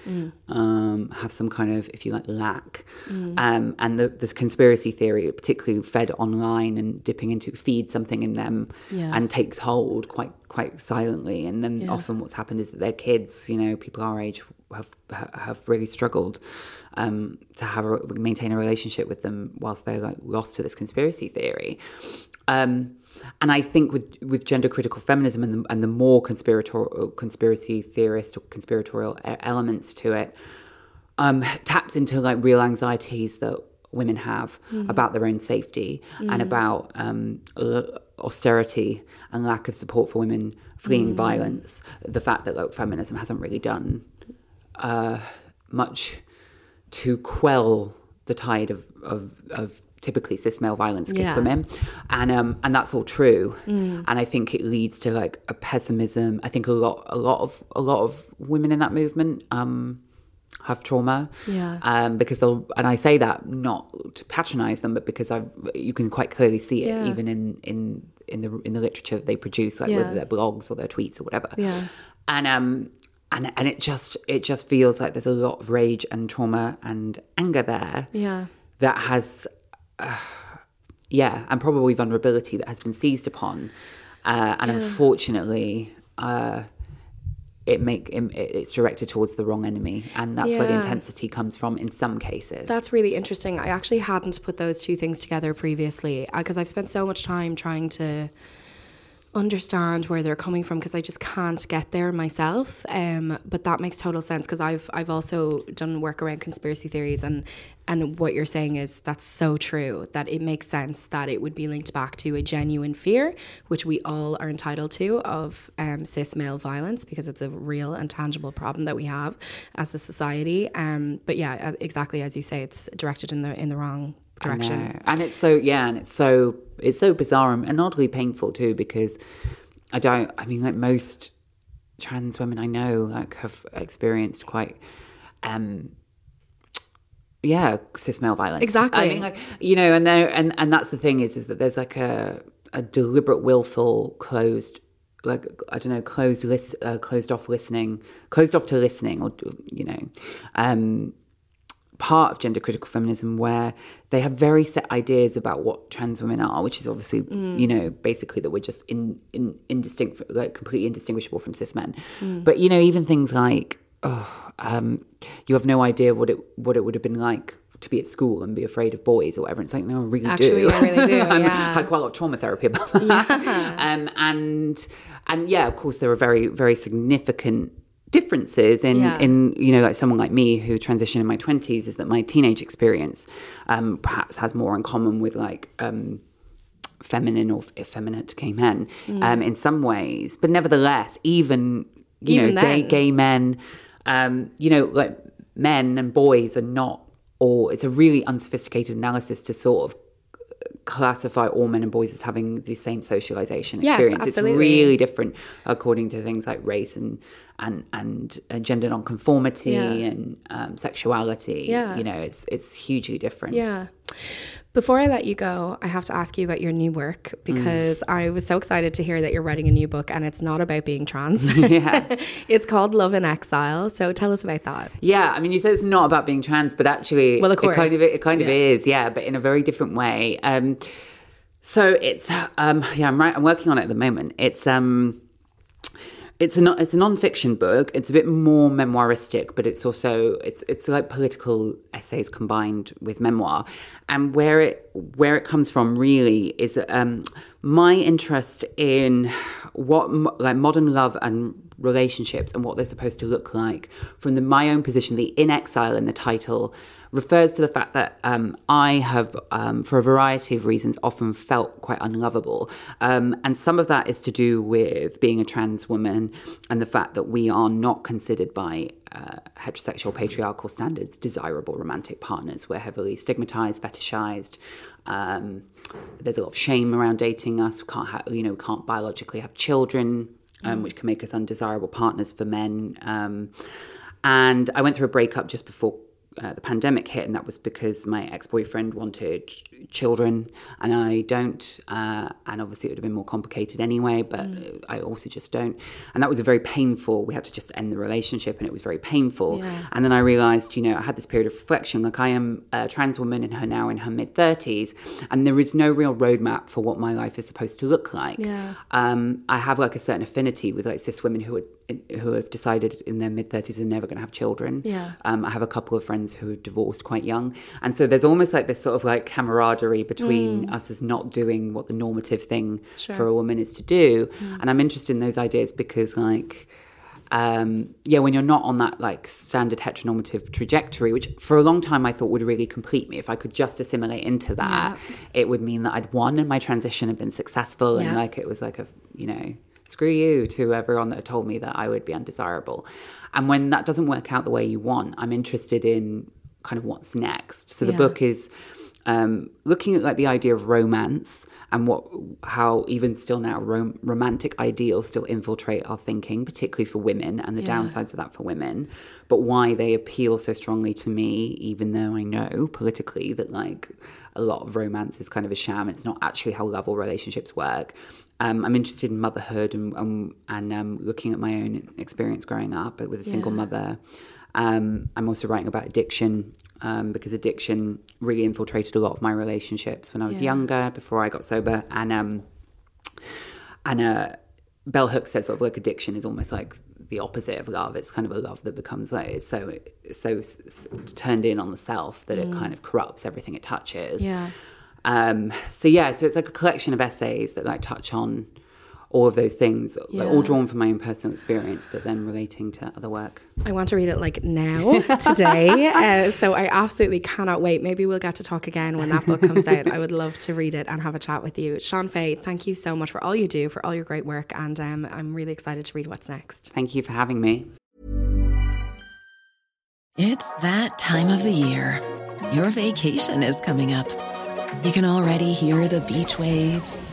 um, have some kind of, if you like, lack, um, and the, the conspiracy theory, particularly fed online and dipping into, feeds something in them Yeah. and takes hold quite quite silently. And then often what's happened is that their kids, you know, people our age have have really struggled um, to have a, maintain a relationship with them whilst they're like lost to this conspiracy theory. Um, and I think with with gender critical feminism and the, and the more conspiratorial conspiracy theorist or conspiratorial elements to it, um, taps into like real anxieties that women have about their own safety and about um, austerity and lack of support for women fleeing violence. The fact that like feminism hasn't really done uh, much to quell the tide of, of, of typically cis male violence against Yeah. women, and um, and that's all true. And I think it leads to like a pessimism. I think a lot a lot of a lot of women in that movement um, have trauma. Yeah. Um, because they'll and I say that not to patronize them, but because I you can quite clearly see it Yeah. even in in in the in the literature that they produce, like Yeah. whether they're blogs or their tweets or whatever. Yeah. And um and and it just it just feels like there's a lot of rage and trauma and anger there Yeah. that has uh, yeah and probably vulnerability that has been seized upon uh, and unfortunately uh, it make it, it's directed towards the wrong enemy, and that's where the intensity comes from in some cases. That's really interesting. I actually hadn't put those two things together previously because I've spent so much time trying to understand where they're coming from because I just can't get there myself. Um, but that makes total sense because I've I've also done work around conspiracy theories and and what you're saying is that's so true that it makes sense that it would be linked back to a genuine fear which we all are entitled to of um, cis male violence because it's a real and tangible problem that we have as a society. Um, but yeah, exactly as you say, it's directed in the in the wrong direction. and it's so yeah, and it's so it's so bizarre and, and oddly painful too because I don't. I mean, like most trans women I know, like have experienced quite. um yeah, cis male violence. Exactly. I mean, like you know, and there, and and that's the thing is, is that there's like a a deliberate, willful, closed, like I don't know, closed list, uh, closed off listening, closed off to listening, or you know, um, part of gender critical feminism where they have very set ideas about what trans women are, which is obviously, you know, basically that we're just in, in indistinct, like completely indistinguishable from cis men. But you know, even things like, oh, um, you have no idea what it what it would have been like to be at school and be afraid of boys or whatever. It's like, no, I really Actually, do. I really do, I'm- yeah. had quite a lot of trauma therapy about that. um, and and yeah, of course, there are very very significant differences in Yeah. in you know like someone like me who transitioned in my 20s is that my teenage experience um, perhaps has more in common with like um, feminine or effeminate gay men Mm. um, in some ways but nevertheless even you Even know gay then. gay men um, you know like men and boys are not all it's a really unsophisticated analysis to sort of classify all men and boys as having the same socialization experience. absolutely. It's really different according to things like race and and and uh, gender nonconformity Yeah. and um, sexuality. Yeah. you know, it's it's hugely different. Yeah. Before I let you go, I have to ask you about your new work because I was so excited to hear that you're writing a new book and it's not about being trans. Yeah. it's called Love in Exile. So tell us about that. Yeah, I mean, you said it's not about being trans, but actually, Well, of it kind course. of it kind of is, yeah, but in a very different way. Um, so it's um, yeah, I'm right. I'm working on it at the moment. It's um, it's a it's a non-fiction book. It's a bit more memoiristic, but it's also it's it's like political essays combined with memoir. And where it where it comes from really is um, my interest in what like modern love and relationships and what they're supposed to look like from the my own position. The in exile in the title refers to the fact that um, I have, um, for a variety of reasons, often felt quite unlovable. Um, and some of that is to do with being a trans woman and the fact that we are not considered by uh, heterosexual patriarchal standards desirable romantic partners. We're heavily stigmatized, fetishized. Um, there's a lot of shame around dating us. We can't, ha- you know, we can't biologically have children, um, which can make us undesirable partners for men. Um, and I went through a breakup just before uh, the pandemic hit, and that was because my ex boyfriend wanted children, and I don't. Uh, and obviously, it would have been more complicated anyway, but I also just don't. And that was a very painful. We had to just end the relationship, and it was very painful. And then I realized, you know, I had this period of reflection. Like I am a trans woman, and her now in her mid thirties, and there is no real roadmap for what my life is supposed to look like. Yeah. Um, I have like a certain affinity with like cis women who are who have decided in their mid thirties they're never going to have children. Yeah. Um, I have a couple of friends who divorced quite young, and so there's almost like this sort of like camaraderie between us as not doing what the normative thing for a woman is to do. And I'm interested in those ideas because like. Um, yeah, when you're not on that like standard heteronormative trajectory, which for a long time I thought would really complete me. If I could just assimilate into that, it would mean that I'd won and my transition had been successful, and Yeah. like it was like a you know screw you to everyone that told me that I would be undesirable. And when that doesn't work out the way you want, I'm interested in kind of what's next. So the book is um, looking at like the idea of romance and what how even still now rom- romantic ideals still infiltrate our thinking, particularly for women, and the downsides of that for women. But why they appeal so strongly to me, even though I know politically that like a lot of romance is kind of a sham. It's not actually how love or relationships work. Um, I'm interested in motherhood and um, and um, looking at my own experience growing up with a single mother. Um, I'm also writing about addiction um, because addiction really infiltrated a lot of my relationships when I was Yeah. younger, before I got sober, and um, and uh, Bell Hooks said sort of like addiction is almost like the opposite of love. It's kind of a love that becomes like it's so it's so s- turned in on the self that it kind of corrupts everything it touches. Yeah. Um, so yeah, so it's like a collection of essays that like touch on all of those things, like, all drawn from my own personal experience, but then relating to other work. I want to read it like now, today. uh, so I absolutely cannot wait. Maybe we'll get to talk again when that book comes out. I would love to read it and have a chat with you. Shon Faye, thank you so much for all you do, for all your great work. And um, I'm really excited to read what's next. Thank you for having me. It's that time of the year. Your vacation is coming up. You can already hear the beach waves,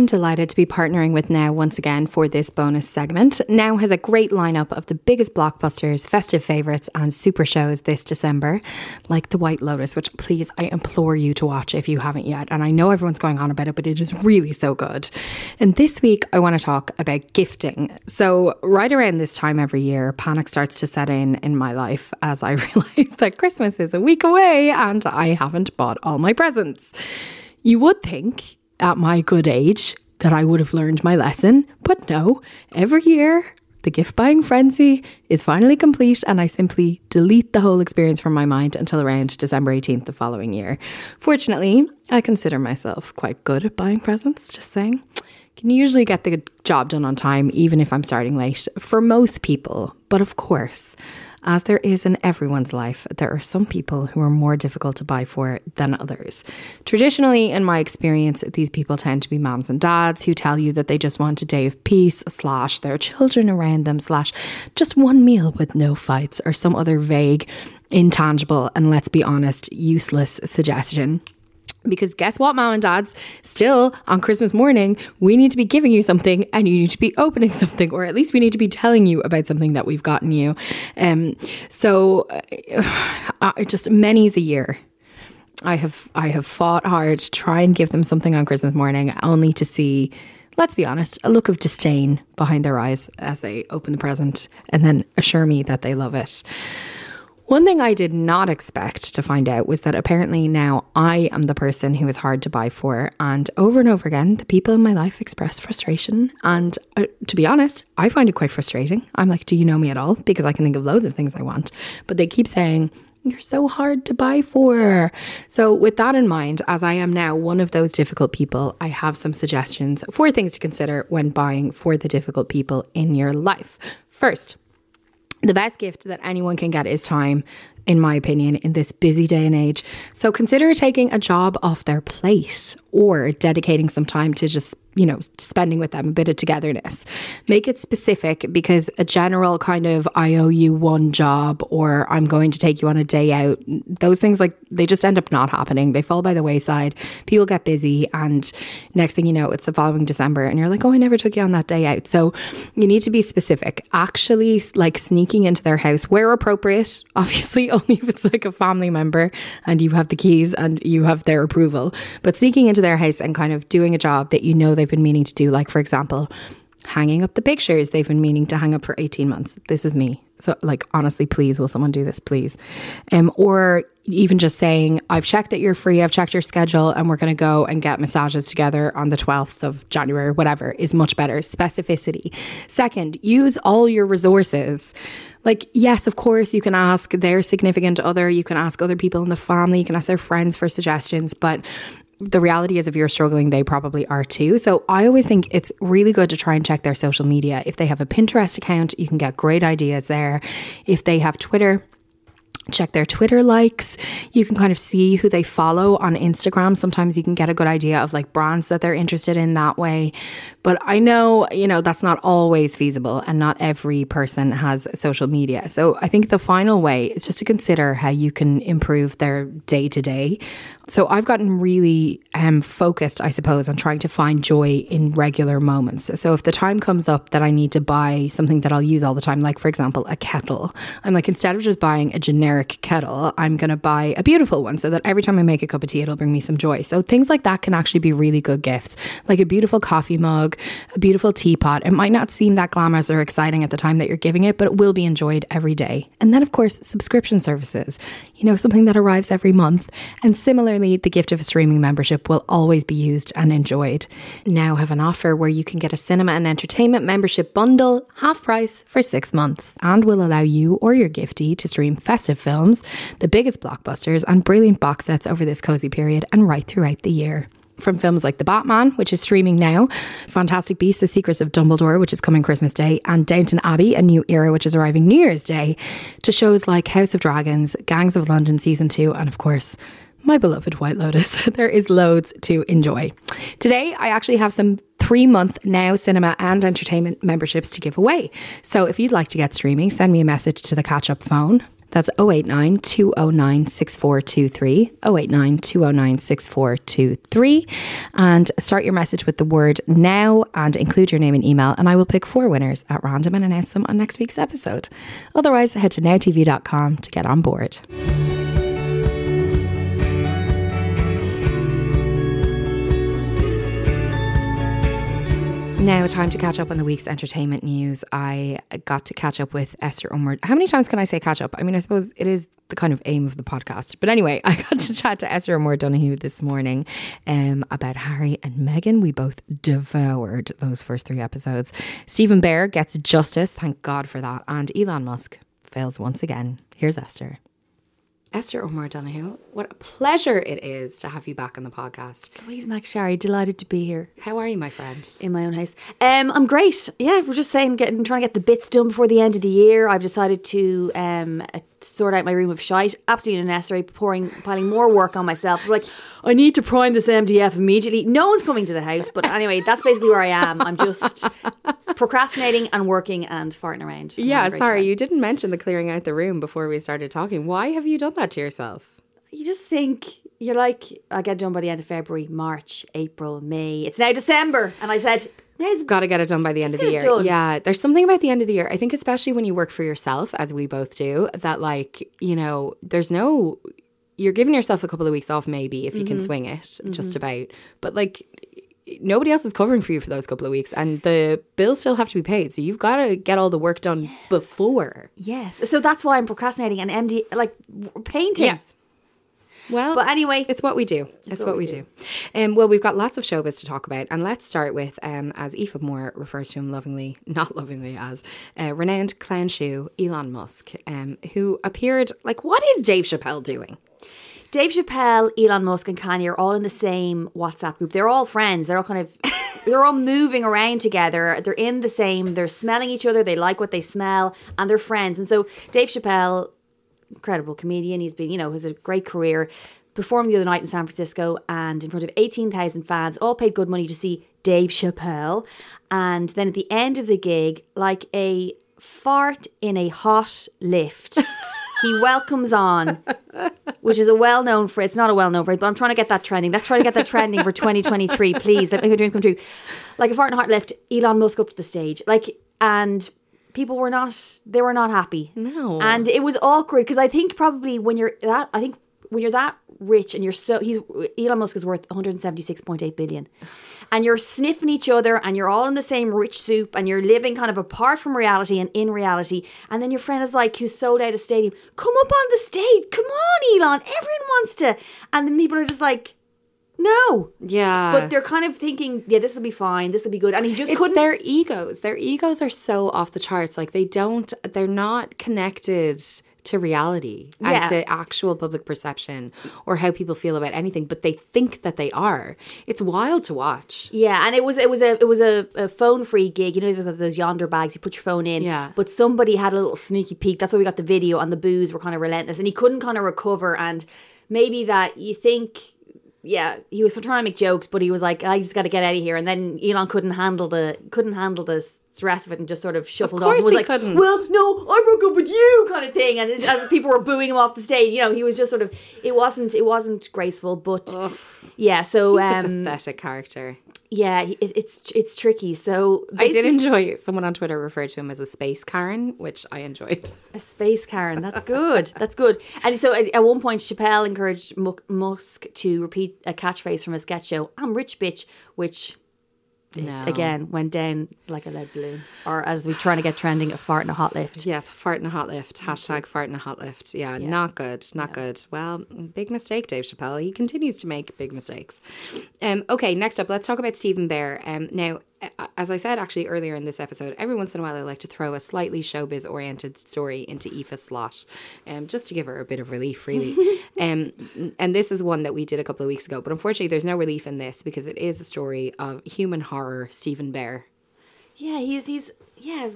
I'm delighted to be partnering with Now once again for this bonus segment. Now has a great lineup of the biggest blockbusters, festive favourites, and super shows this December, like The White Lotus, which please I implore you to watch if you haven't yet. And I know everyone's going on about it, but it is really so good. And this week I want to talk about gifting. So, right around this time every year, panic starts to set in in my life as I realise that Christmas is a week away and I haven't bought all my presents. You would think at my good age that I would have learned my lesson, but no, every year the gift buying frenzy is finally complete and I simply delete the whole experience from my mind until around December 18th the following year. Fortunately, I consider myself quite good at buying presents, just saying. Can usually get the job done on time even if I'm starting late for most people, but of course, as there is in everyone's life, there are some people who are more difficult to buy for than others. Traditionally, in my experience, these people tend to be moms and dads who tell you that they just want a day of peace, slash, their children around them, slash, just one meal with no fights, or some other vague, intangible, and let's be honest, useless suggestion. Because guess what, mom and dads? Still on Christmas morning, we need to be giving you something and you need to be opening something, or at least we need to be telling you about something that we've gotten you. Um, so, uh, just many's a year. I have I have fought hard to try and give them something on Christmas morning, only to see, let's be honest, a look of disdain behind their eyes as they open the present and then assure me that they love it. One thing I did not expect to find out was that apparently now I am the person who is hard to buy for. And over and over again, the people in my life express frustration. And uh, to be honest, I find it quite frustrating. I'm like, do you know me at all? Because I can think of loads of things I want. But they keep saying, you're so hard to buy for. So, with that in mind, as I am now one of those difficult people, I have some suggestions for things to consider when buying for the difficult people in your life. First, the best gift that anyone can get is time, in my opinion, in this busy day and age. So consider taking a job off their plate or dedicating some time to just, you know, spending with them a bit of togetherness. Make it specific because a general kind of I owe you one job or I'm going to take you on a day out, those things like they just end up not happening. They fall by the wayside. People get busy and next thing you know, it's the following December and you're like, "Oh, I never took you on that day out." So, you need to be specific. Actually like sneaking into their house where appropriate, obviously only if it's like a family member and you have the keys and you have their approval. But sneaking into their house and kind of doing a job that you know they've been meaning to do, like for example, hanging up the pictures they've been meaning to hang up for 18 months. This is me. So, like, honestly, please, will someone do this, please? Um, or even just saying, I've checked that you're free, I've checked your schedule, and we're going to go and get massages together on the 12th of January, whatever, is much better. Specificity. Second, use all your resources. Like, yes, of course, you can ask their significant other, you can ask other people in the family, you can ask their friends for suggestions, but the reality is if you're struggling they probably are too. So i always think it's really good to try and check their social media. If they have a pinterest account you can get great ideas there. If they have twitter check their Twitter likes. You can kind of see who they follow on Instagram. Sometimes you can get a good idea of like brands that they're interested in that way. But I know, you know, that's not always feasible and not every person has social media. So I think the final way is just to consider how you can improve their day to day. So I've gotten really um, focused, I suppose, on trying to find joy in regular moments. So if the time comes up that I need to buy something that I'll use all the time, like for example, a kettle, I'm like, instead of just buying a generic kettle, I'm going to buy a beautiful one so that every time I make a cup of tea, it'll bring me some joy. So things like that can actually be really good gifts, like a beautiful coffee mug, a beautiful teapot. It might not seem that glamorous or exciting at the time that you're giving it, but it will be enjoyed every day. And then, of course, subscription services, you know, something that arrives every month. And similarly, the gift of a streaming membership will always be used and enjoyed. Now have an offer where you can get a cinema and entertainment membership bundle, half price for six months, and will allow you or your giftee to stream festive films, the biggest blockbusters, and brilliant box sets over this cozy period and right throughout the year from films like The Batman, which is streaming now, Fantastic Beasts, The Secrets of Dumbledore, which is coming Christmas Day, and Downton Abbey, A New Era, which is arriving New Year's Day, to shows like House of Dragons, Gangs of London Season 2, and of course, my beloved White Lotus. there is loads to enjoy. Today, I actually have some three month now cinema and entertainment memberships to give away. So if you'd like to get streaming, send me a message to the catch up phone. That's 089 209 6423. 089 209 6423. And start your message with the word now and include your name and email. And I will pick four winners at random and announce them on next week's episode. Otherwise, head to nowtv.com to get on board. Now, time to catch up on the week's entertainment news. I got to catch up with Esther O'Moore. How many times can I say catch up? I mean, I suppose it is the kind of aim of the podcast. But anyway, I got to chat to Esther O'Moore Donohoe this morning um, about Harry and Meghan. We both devoured those first three episodes. Stephen Bear gets justice, thank God for that. And Elon Musk fails once again. Here's Esther. Esther O'Moore Donohoe, what a pleasure it is to have you back on the podcast. Louise McSharry, delighted to be here How are you, my friend? in my own house. Um, I'm great. Yeah, we're just saying, getting trying to get the bits done before the end of the year. I've decided to um uh, sort out my room of shite. Absolutely unnecessary. Pouring, piling more work on myself. I'm like, I need to prime this MDF immediately. No one's coming to the house, but anyway, that's basically where I am. I'm just procrastinating and working and farting around. Yeah, having a great sorry, time. you didn't mention the clearing out the room before we started talking. Why have you done that to yourself? You just think you're like I get done by the end of February, March, April, May. It's now December, and I said, "Now's Got to get it done by the end of the year. done. Yeah, there's something about the end of the year. I think, especially when you work for yourself, as we both do, that like, you know, there's no, you're giving yourself a couple of weeks off, maybe, if you Mm-hmm. can swing it, just about. But like, nobody else is covering for you for those couple of weeks, and the bills still have to be paid. So you've got to get all the work done before. yes." So that's why I'm procrastinating and MD like painting. Yes. Well, But anyway, It's what we do. It's, what, we do. Um, well, we've got lots of showbiz to talk about, and let's start with, um, as Aoife Moore refers to him lovingly, not lovingly as, uh, renowned clown shoe Elon Musk, um, who appeared like, what is Dave Chappelle doing? Dave Chappelle, Elon Musk, and Kanye are all in the same WhatsApp group. They're all friends. They're all kind of, they're all moving around together. They're in the same. They're smelling each other. They like what they smell, and they're friends. And so Dave Chappelle, incredible comedian. He's been, you know, has a great career. Performed the other night in San Francisco and in front of 18,000 fans, all paid good money to see Dave Chappelle. And then at the end of the gig, like a fart in a hot lift, he welcomes on, which is a well known phrase. It's not a well known phrase, but I'm trying to get that trending. Let's try to get that trending for 2023, please. Let me make my dreams come true. Like a fart in a hot lift, Elon Musk up to the stage. Like, and people were not, they were not happy. No. And it was awkward because I think probably when you're that, I think when you're that rich and you're so, he's, Elon Musk is worth 176.8 billion. and you're sniffing each other and you're all in the same rich soup and you're living kind of apart from reality and in reality. And then your friend is like, who's sold out a stadium, come up on the stage. Come on, Elon. Everyone wants to. And then people are just like, no. Yeah. But they're kind of thinking, yeah, this will be fine. This will be good. And he just it's couldn't. their egos. Their egos are so off the charts. Like they don't, they're not connected to reality Yeah. and to actual public perception or how people feel about anything, but they think that they are. It's wild to watch. Yeah, and it was it was a it was a, a phone free gig. You know those Yondr bags you put your phone in. Yeah. But somebody had a little sneaky peek. That's why we got the video, and the boos were kind of relentless, and he couldn't kind of recover. And maybe that you think. Yeah, he was trying to make jokes, but he was like, "I just got to get out of here." And then Elon couldn't handle the couldn't handle the stress of it, and just sort of shuffled off. course And was he like, couldn't. "Well, no, I broke up with you," kind of thing. And as, people were booing him off the stage, you know, he was just sort of. It wasn't. It wasn't graceful, but yeah. So He's a um, pathetic character. Yeah, it, it's it's tricky. So I did enjoy someone on Twitter referred to him as a space Karen, which I enjoyed. a space Karen. That's good. That's good. And so at, at one point, Chappelle encouraged Mu- Musk to repeat a catchphrase from a sketch show, "I'm rich, bitch," which No. again went down like a lead balloon, or as we're trying to get trending, a fart in a hot lift. Yes, fart in a hot lift. Hashtag fart in a hot lift. Yeah, not good. Not good. Well, big mistake, Dave Chappelle. He continues to make big mistakes. Um, okay, next up, let's talk about Stephen Bear. Um, now, as I said actually earlier in this episode, every once in a while I like to throw a slightly showbiz oriented story into Aoife's slot, um, just to give her a bit of relief, really. um, and this is one that we did a couple of weeks ago, but unfortunately, there's no relief in this because it is the story of human horror Stephen Bear. Yeah, he's he's yeah.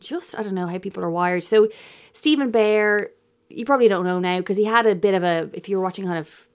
Just I don't know how people are wired. So Stephen Bear, you probably don't know now because he had a bit of a. If you were watching kind of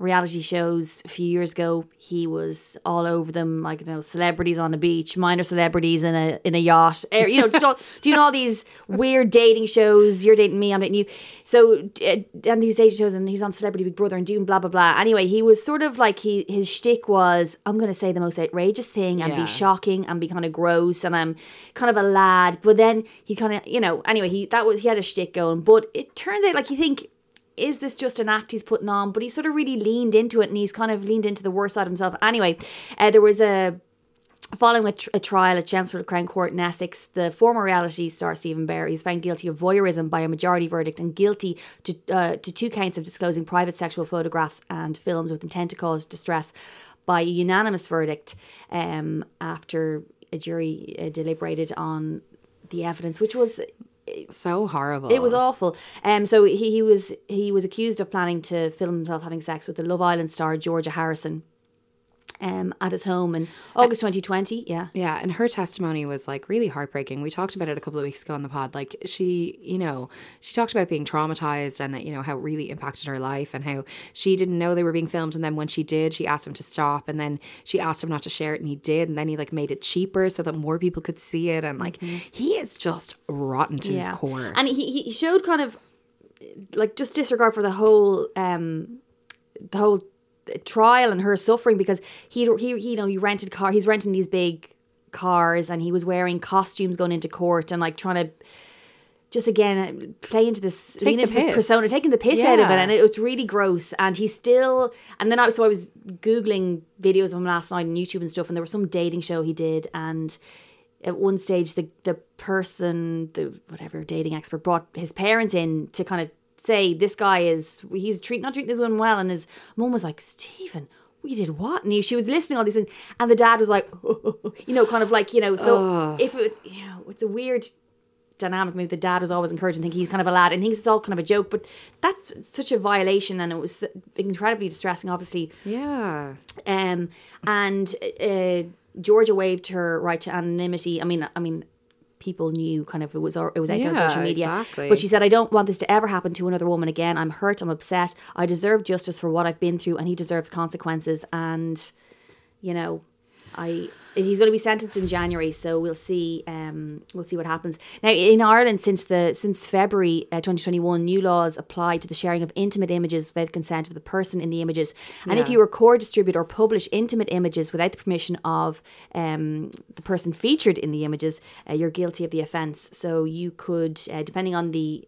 reality shows a few years ago, he was all over them. Like you know, celebrities on the beach, minor celebrities in a in a yacht. Er, You know, just all, doing all these weird dating shows. You're dating me, I'm dating you. So uh, and these dating shows, and he's on Celebrity Big Brother and doing blah blah blah. Anyway, he was sort of like he his shtick was I'm going to say the most outrageous thing and Yeah. be shocking and be kind of gross and I'm kind of a lad. But then he kind of you know anyway he that was he had a shtick going. But it turns out like you think is this just an act he's putting on? But he sort of really leaned into it and he's kind of leaned into the worst side of himself. Anyway, uh, there was a Following a, tr- a trial at Chelmsford Crown Court in Essex, the former reality star Stephen Bear is found guilty of voyeurism by a majority verdict and guilty to uh, to two counts of disclosing private sexual photographs and films with intent to cause distress by a unanimous verdict um, after a jury uh, deliberated on the evidence, which was So horrible. it was awful. Um, so he, he was he was accused of planning to film himself having sex with the Love Island star Georgia Harrison. Um, at his home in August 2020. Yeah. Yeah, and her testimony was like really heartbreaking. We talked about it a couple of weeks ago on the pod. Like she, you know, she talked about being traumatized and you know how it really impacted her life and how she didn't know they were being filmed and then when she did, she asked him to stop and then she asked him not to share it and he did and then he like made it cheaper so that more people could see it and like he is just rotten to his core. And he, he showed kind of like just disregard for the whole um the whole trial and her suffering because he he he you know he rented car he's renting these big cars and he was wearing costumes going into court and like trying to just again play into this Take into this persona taking the piss out of it. And it was really gross. And he still and then I so I was googling videos of him last night on YouTube and stuff and there was some dating show he did. And at one stage the the person the whatever dating expert brought his parents in to kind of say this guy is he's treat not treating this one well and his mum was like Stephen we did what and he, she was listening all these things and the dad was like you know kind of like you know so if it you know it's a weird dynamic maybe the dad was always encouraging think he's kind of a lad and thinks it's all kind of a joke but that's such a violation and it was incredibly distressing obviously yeah. um, and uh, Georgia waived her right to anonymity. I mean, I mean, people knew kind of it was it was out there on social media. exactly. But she said, "I don't want this to ever happen to another woman again. I'm hurt. I'm upset. I deserve justice for what I've been through, and he deserves consequences." And you know, I he's going to be sentenced in January, so we'll see. Um, we'll see what happens now in Ireland since the since February uh, 2021. New laws apply to the sharing of intimate images without consent of the person in the images, and if you record, distribute, or publish intimate images without the permission of um, the person featured in the images, uh, you're guilty of the offence. So you could, uh, depending on the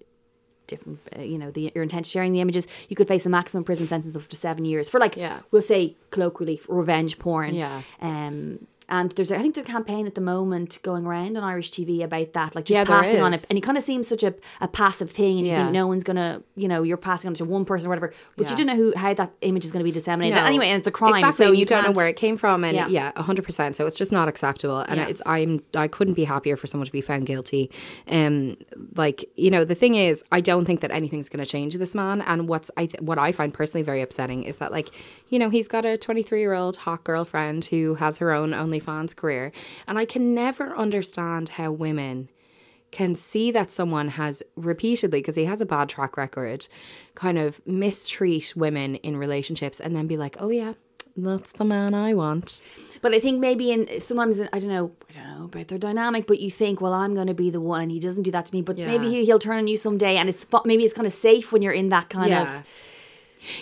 different, uh, you know, the, your intent sharing the images, you could face a maximum prison sentence of up to seven years for like, Yeah. we'll say colloquially, revenge porn. Yeah. Um, and there's, I think, there's a campaign at the moment going around on Irish TV about that, like just Yeah, passing on it, and it kind of seems such a, a passive thing, and you Yeah. think no one's gonna, you know, you're passing on it to one person or whatever, but Yeah. you don't know who how that image is going to be disseminated. No. Anyway, and it's a crime, Exactly. so you, don't know where it came from, and Yeah. hundred percent. So it's just not acceptable, and it's I'm I couldn't be happier for someone to be found guilty. Um, like you know, the thing is, I don't think that anything's going to change this man. And what's I th- what I find personally very upsetting is that like you know he's got a 23 year old hot girlfriend who has her own OnlyFans career, and I can never understand how women can see that someone has repeatedly, because he has a bad track record, kind of mistreat women in relationships and then be like, oh yeah, that's the man I want. But I think maybe in sometimes I don't know I don't know about their dynamic, but you think, well, I'm going to be the one, and he doesn't do that to me. But maybe Yeah. he, he'll turn on you someday, and it's maybe it's kind of safe when you're in that kind Yeah. of.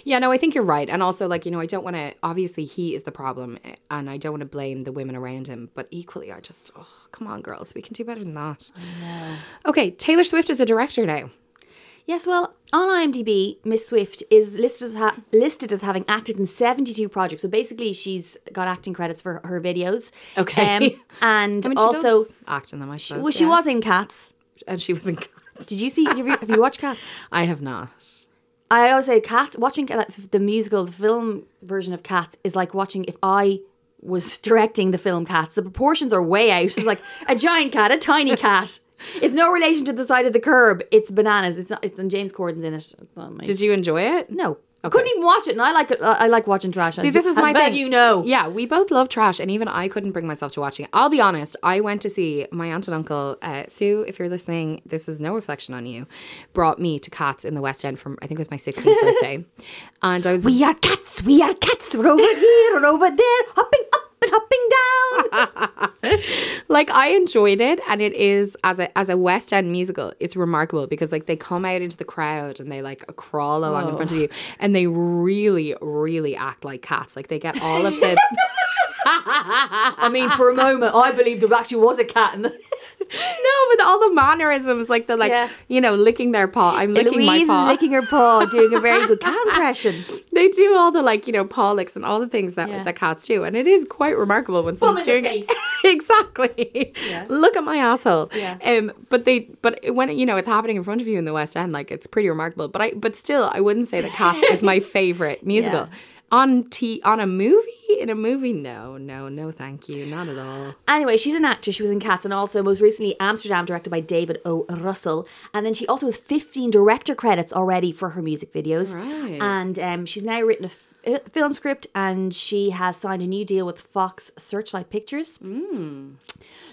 Yeah, no, I think you're right. And also, like, you know, I don't want to, obviously, he is the problem eh, and I don't want to blame the women around him. But equally, I just, oh, come on, girls, we can do better than that. Okay, Taylor Swift is a director now. Yes, well, on IMDb, Miss Swift is listed as ha- listed as having acted in 72 projects. So basically, she's got acting credits for her videos. Okay. Um, and I mean, she also, does act in them, I suppose. well, she yeah. was in Cats. And she was in. Cats. Did you see? Have you, have you watched Cats? I have not. I always say Cats. Watching the musical, the film version of Cats is like watching if I was directing the film Cats. The proportions are way out. It's like a giant cat, a tiny cat. It's no relation to the side of the curb. It's bananas. It's not. It's and James Corden's in it. Did you enjoy it? No. I couldn't even watch it, and I like it. I like watching trash. See, this is my thing. You know, Yeah, we both love trash, and even I couldn't bring myself to watching it. I'll be honest. I went to see my aunt and uncle uh, Sue. If you're listening, this is no reflection on you. Brought me to Cats in the West End from I think it was my 16th birthday, and I was we are cats. We are cats. We're over here and over there, hopping up and hopping down. like I enjoyed it, and it is as a as a West End musical. It's remarkable because like they come out into the crowd and they like crawl along in front of you, and they really, really act like cats. Like they get all of the. I mean, for a moment, I believe there actually was a cat in the. No, but all the mannerisms, like the like, Yeah. you know, licking their paw. I'm licking my Louise paw. is licking her paw, doing a very good cat impression. they do all the like, you know, paw licks and all the things that Yeah. that cats do, and it is quite remarkable when someone's in doing it. exactly. Look at my asshole. Yeah. Um, but they, but when you know it's happening in front of you in the West End, like it's pretty remarkable. But I, but still, I wouldn't say that Cats is my favorite musical. On t on a movie in a movie, no, no, no, thank you, not at all. Anyway, she's an actress. She was in Cats and also most recently Amsterdam, directed by David O. Russell. And then she also has 15 director credits already for her music videos. Right. And um, she's now written a f- a film script and she has signed a new deal with Fox Searchlight Pictures. Hmm.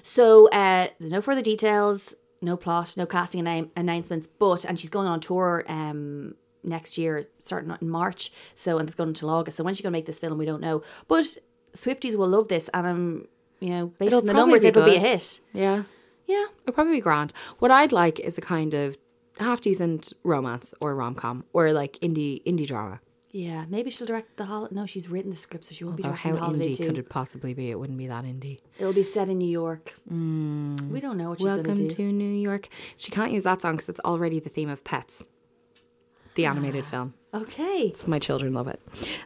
So uh, there's no further details, no plot, no casting annou- announcements, but, and she's going on tour um, next year, starting in March. So, and it's going until August. So when she's going to make this film, we don't know. But Swifties will love this. And I'm, you know, based It'll on the numbers, be it'll be a hit. Yeah. Yeah. It'll probably be grand. What I'd like is a kind of half decent romance or rom com or like indie indie drama. Yeah. Maybe she'll direct the holiday. No, she's written the script, so she won't be directing how the holiday indie too. could it possibly be? It wouldn't be that indie. It'll be set in New York. Mm. We don't know what she's going Welcome to do. to New York. She can't use that song because it's already the theme of Pets, the animated film. Okay. My children love it.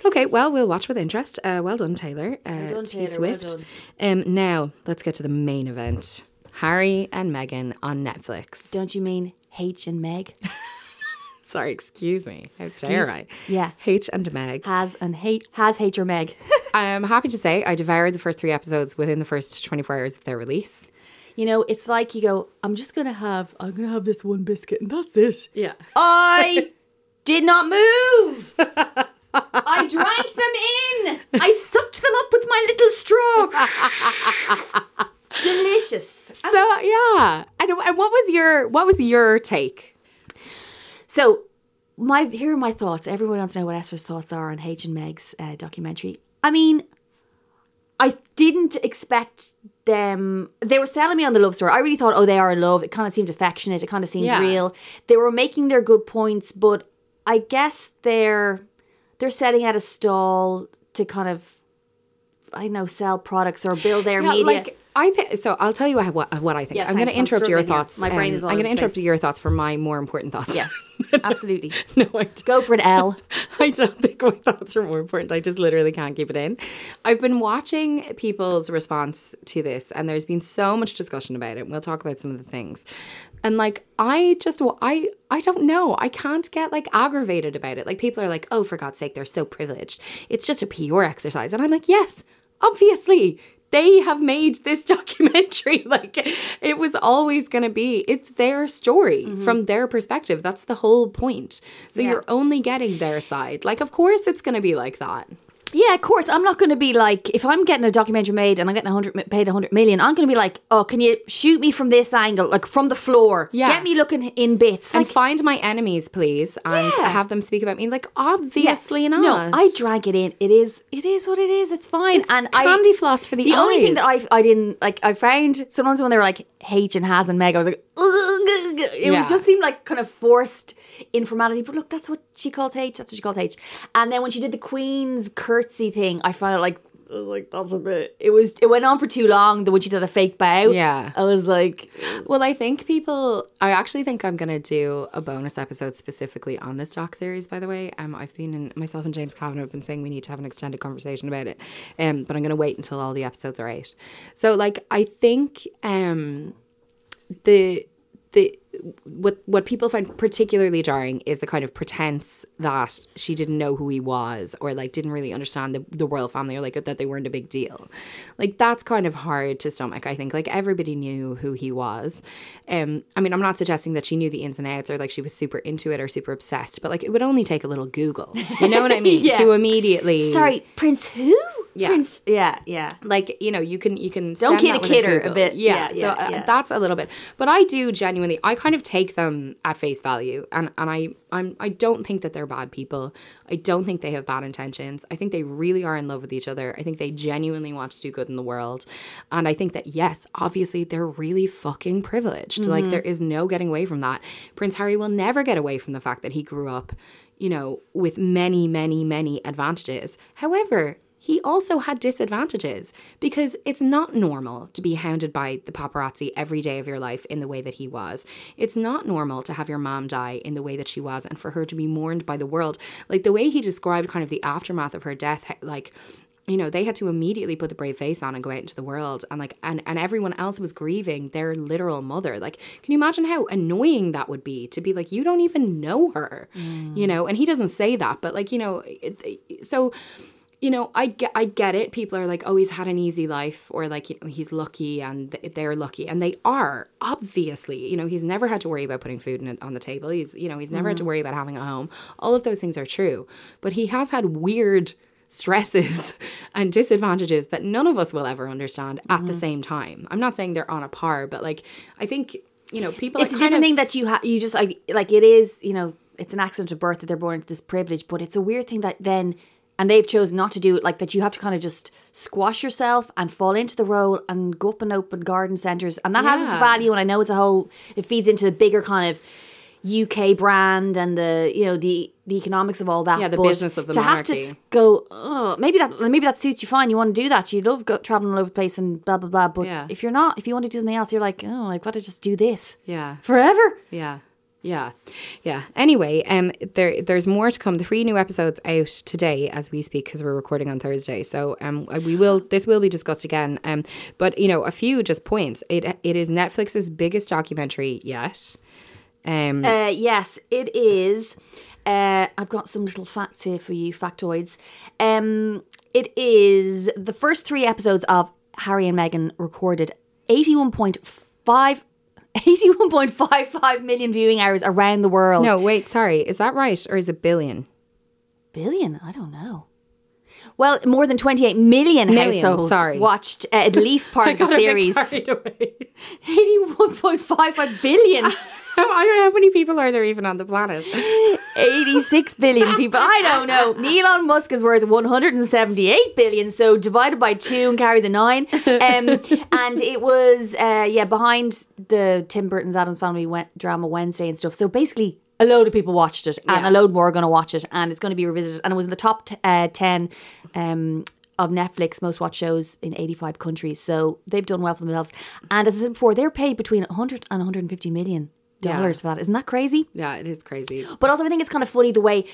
Okay, well, we'll watch with interest. Uh, well done, Taylor. Uh, done, T. Taylor, well Swift. done. Um, now let's get to the main event: Harry and Meghan on Netflix. Don't you mean H and Meg? Sorry, excuse me. How dare I? Yeah. H and Meg. Has and hate has H or Meg. I'm happy to say I devoured the first three episodes within the first 24 hours of their release. you know, it's like you go, I'm just gonna have I'm gonna have this one biscuit and that's it. Yeah. I did not move. I drank them in. I sucked them up with my little straw. Delicious. So yeah. And, and what was your what was your take? So, my here are my thoughts. Everyone wants to know what Esther's thoughts are on H and Meg's uh, documentary. I mean, I didn't expect them. They were selling me on the love story. I really thought, oh, they are in love. It kind of seemed affectionate. It kind of seemed Yeah. real. They were making their good points, but I guess they're they're setting out a stall to kind of I know sell products or build their Yeah, media. like I think so. I'll tell you what what, what I think. Yeah, I'm going to interrupt your struggling here. thoughts. My brain is I'm going to interrupt your thoughts for my more important thoughts. Yes, absolutely. no, I don't. Go for an L. I don't think my thoughts are more important. I just literally can't keep it in. I've been watching people's response to this, and there's been so much discussion about it. We'll talk about some of the things. And like, I just, I, I don't know. I can't get like aggravated about it. Like, people are like, oh, for God's sake, they're so privileged. It's just a PR exercise. And I'm like, yes, obviously. They have made this documentary. Like, it was always going to be, it's their story mm-hmm. from their perspective. That's the whole point. So you're only getting their side. Like, of course, it's going to be like that. Yeah, of course. I'm not going to be like, if I'm getting a documentary made and I'm getting a hundred mi- paid a hundred million, I'm going to be like, oh, can you shoot me from this angle, like from the floor? Yeah. Get me looking in bits. and Like, find my enemies, please, and Yeah. have them speak about me. Like, yeah. obviously not. No, I drank it in. It is. It is what it is. It's fine. It's and candy I, floss for the The only thing that. I I didn't like, I found sometimes when they were like H and Has and Meg, I was like, it Yeah. was just seemed like kind of forced informality. But look, that's what she called H. That's what she called H. And then when she did the Queen's curtsy thing, I found it like. Like that's a bit. It was. It went on for too long. The when she did the fake bow. Yeah. I was like, Well, I think people. I actually think I'm gonna do a bonus episode specifically on this doc series. By the way, um, I've been in myself and James Kavanagh have been saying we need to have an extended conversation about it. Um, but I'm gonna wait until all the episodes are out. So, like, I think um, the the what what people find particularly jarring is the kind of pretense that she didn't know who he was or like didn't really understand the, the royal family or like that they weren't a big deal. Like that's kind of hard to stomach i think. Like everybody knew who he was. Um i mean i'm not suggesting that she knew the ins and outs or like she was super into it or super obsessed but like it would only take a little google. You know what i mean? Yeah. to immediately sorry, Prince who? Yeah. Prince. Yeah, yeah. like you know you can you can Don't kid a kidder a bit. yeah, Yeah, so yeah, uh, yeah. that's a little bit but i do genuinely i kind of take them at face value and and i i'm i don't think that they're bad people i don't think they have bad intentions i think they really are in love with each other i think they genuinely want to do good in the world and i think that yes obviously they're really fucking privileged like Mm-hmm. there is no getting away from that prince harry will never get away from the fact that he grew up you know with many many many advantages however he also had disadvantages because it's not normal to be hounded by the paparazzi every day of your life in the way that he was. It's not normal to have your mom die in the way that she was and for her to be mourned by the world. Like the way he described kind of the aftermath of her death, like you know they had to immediately put the brave face on and go out into the world and like and, and everyone else was grieving their literal mother like can you imagine how annoying that would be to be like you don't even know her mm. you know and he doesn't say that but like you know it, so you know, I get, I get it. People are like, oh, he's had an easy life, or like, you know, he's lucky, and they're lucky, and they are obviously. You know, he's never had to worry about putting food in, on the table. He's, you know, he's never had to mm. worry about having a home. All of those things are true, but he has had weird stresses and disadvantages that none of us will ever understand at the mm-hmm. same time. I'm not saying they're on a par, but like, I think you know, people. it's a different of- thing that you have you just like like it is you know it's an accident of birth that they're born into this privilege but it's a weird thing that then and they've chosen not to do it like that you have to kind of just squash yourself and fall into the role and go up and open garden centres and that has its value and I know it's a whole it feeds into the bigger kind of UK brand and the you know the the economics of all that Yeah, the but business of the to have to go oh maybe that maybe that suits you fine you want to do that you love go, traveling all over the place and blah blah blah but Yeah. if you're not if you want to do something else you're like oh I've got to just do this yeah. forever Yeah. Yeah. Yeah. Anyway, um there there's more to come. Three new episodes out today as we speak because we're recording on Thursday. So um we will this will be discussed again. Um but you know, a few just points. It it is Netflix's biggest documentary yet. Um Uh, yes, it is. Uh, I've got some little facts here for you, factoids. Um, it is the first three episodes of Harry and Meghan recorded 81.5 81.55 million viewing hours around the world. no, wait, sorry. Is that right or is it billion? Billion? I don't know. Well, more than 28 million, Million, households sorry. watched uh, at least part of the got a bit series. carried away. 81.55 billion. I don't know how many people are there even on the planet. 86 billion people. I don't know. Elon Musk is worth 178 billion, so divided by two and carry the nine. Um, and it was, uh, yeah, behind the Tim Burton's Addams Family went, drama Wednesday and stuff. So basically, a load of people watched it, and Yeah. a load more are going to watch it, and it's going to be revisited. And it was in the top t- uh, 10 um, of Netflix most watched shows in 85 countries. So they've done well for themselves. And as I said before, they're paid between 100 and 150 million dollars for that. Isn't that crazy? Yeah, it is crazy. But also, I think it's kind of funny the way.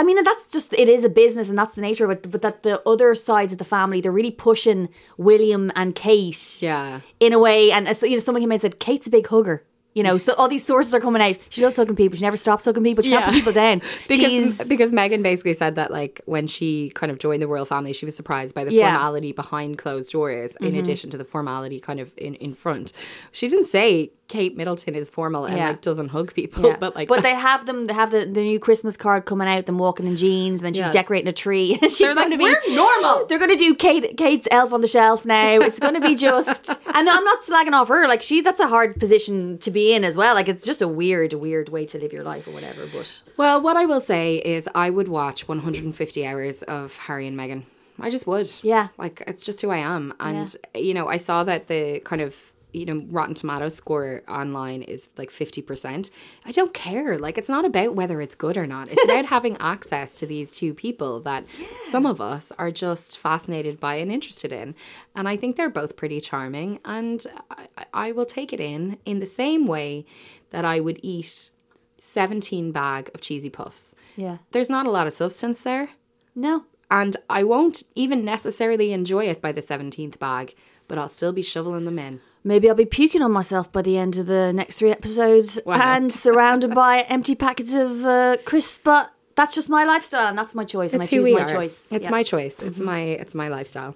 I mean, that's just it is a business, and that's the nature of it. But that the other sides of the family, they're really pushing William and Kate, Yeah. in a way. And so, you know, someone came in and said, "Kate's a big hugger." You know, so all these sources are coming out. She loves hugging people. She never stops hugging people. She can't put people down. Because She's because Meghan basically said that like when she kind of joined the royal family, she was surprised by the Yeah. formality behind closed doors, in mm-hmm. addition to the formality kind of in, in front. She didn't say Kate Middleton is formal and Yeah. like doesn't hug people, Yeah. but like but they have them. They have the, the new Christmas card coming out. Them walking in jeans. And then she's Yeah. decorating a tree. she's They're like, going to be "We're normal." They're going to do Kate Kate's elf on the shelf now. It's going to be just. and I'm not slagging off her. Like she, that's a hard position to be in as well. Like it's just a weird, weird way to live your life or whatever. But Well, what I will say is I would watch 150 hours of Harry and Meghan. I just would. Yeah. Like it's just who I am. And you know, I saw that the kind of you know Rotten Tomatoes score online is like 50%. I don't care. Like it's not about whether it's good or not. It's about having access to these two people that some of us are just fascinated by and interested in. And I think they're both pretty charming and I, I will take it in in the same way that I would eat 17 bag of cheesy puffs. yeah, There's not a lot of substance there, no. and I won't even necessarily enjoy it by the 17th bag, but I'll still be shoveling them in. Maybe I'll be puking on myself by the end of the next three episodes Wow. and surrounded by empty packets of uh, crisps. But that's just my lifestyle and that's my choice. and I It's choose my are. choice. It's Yeah. my choice. It's my it's my lifestyle.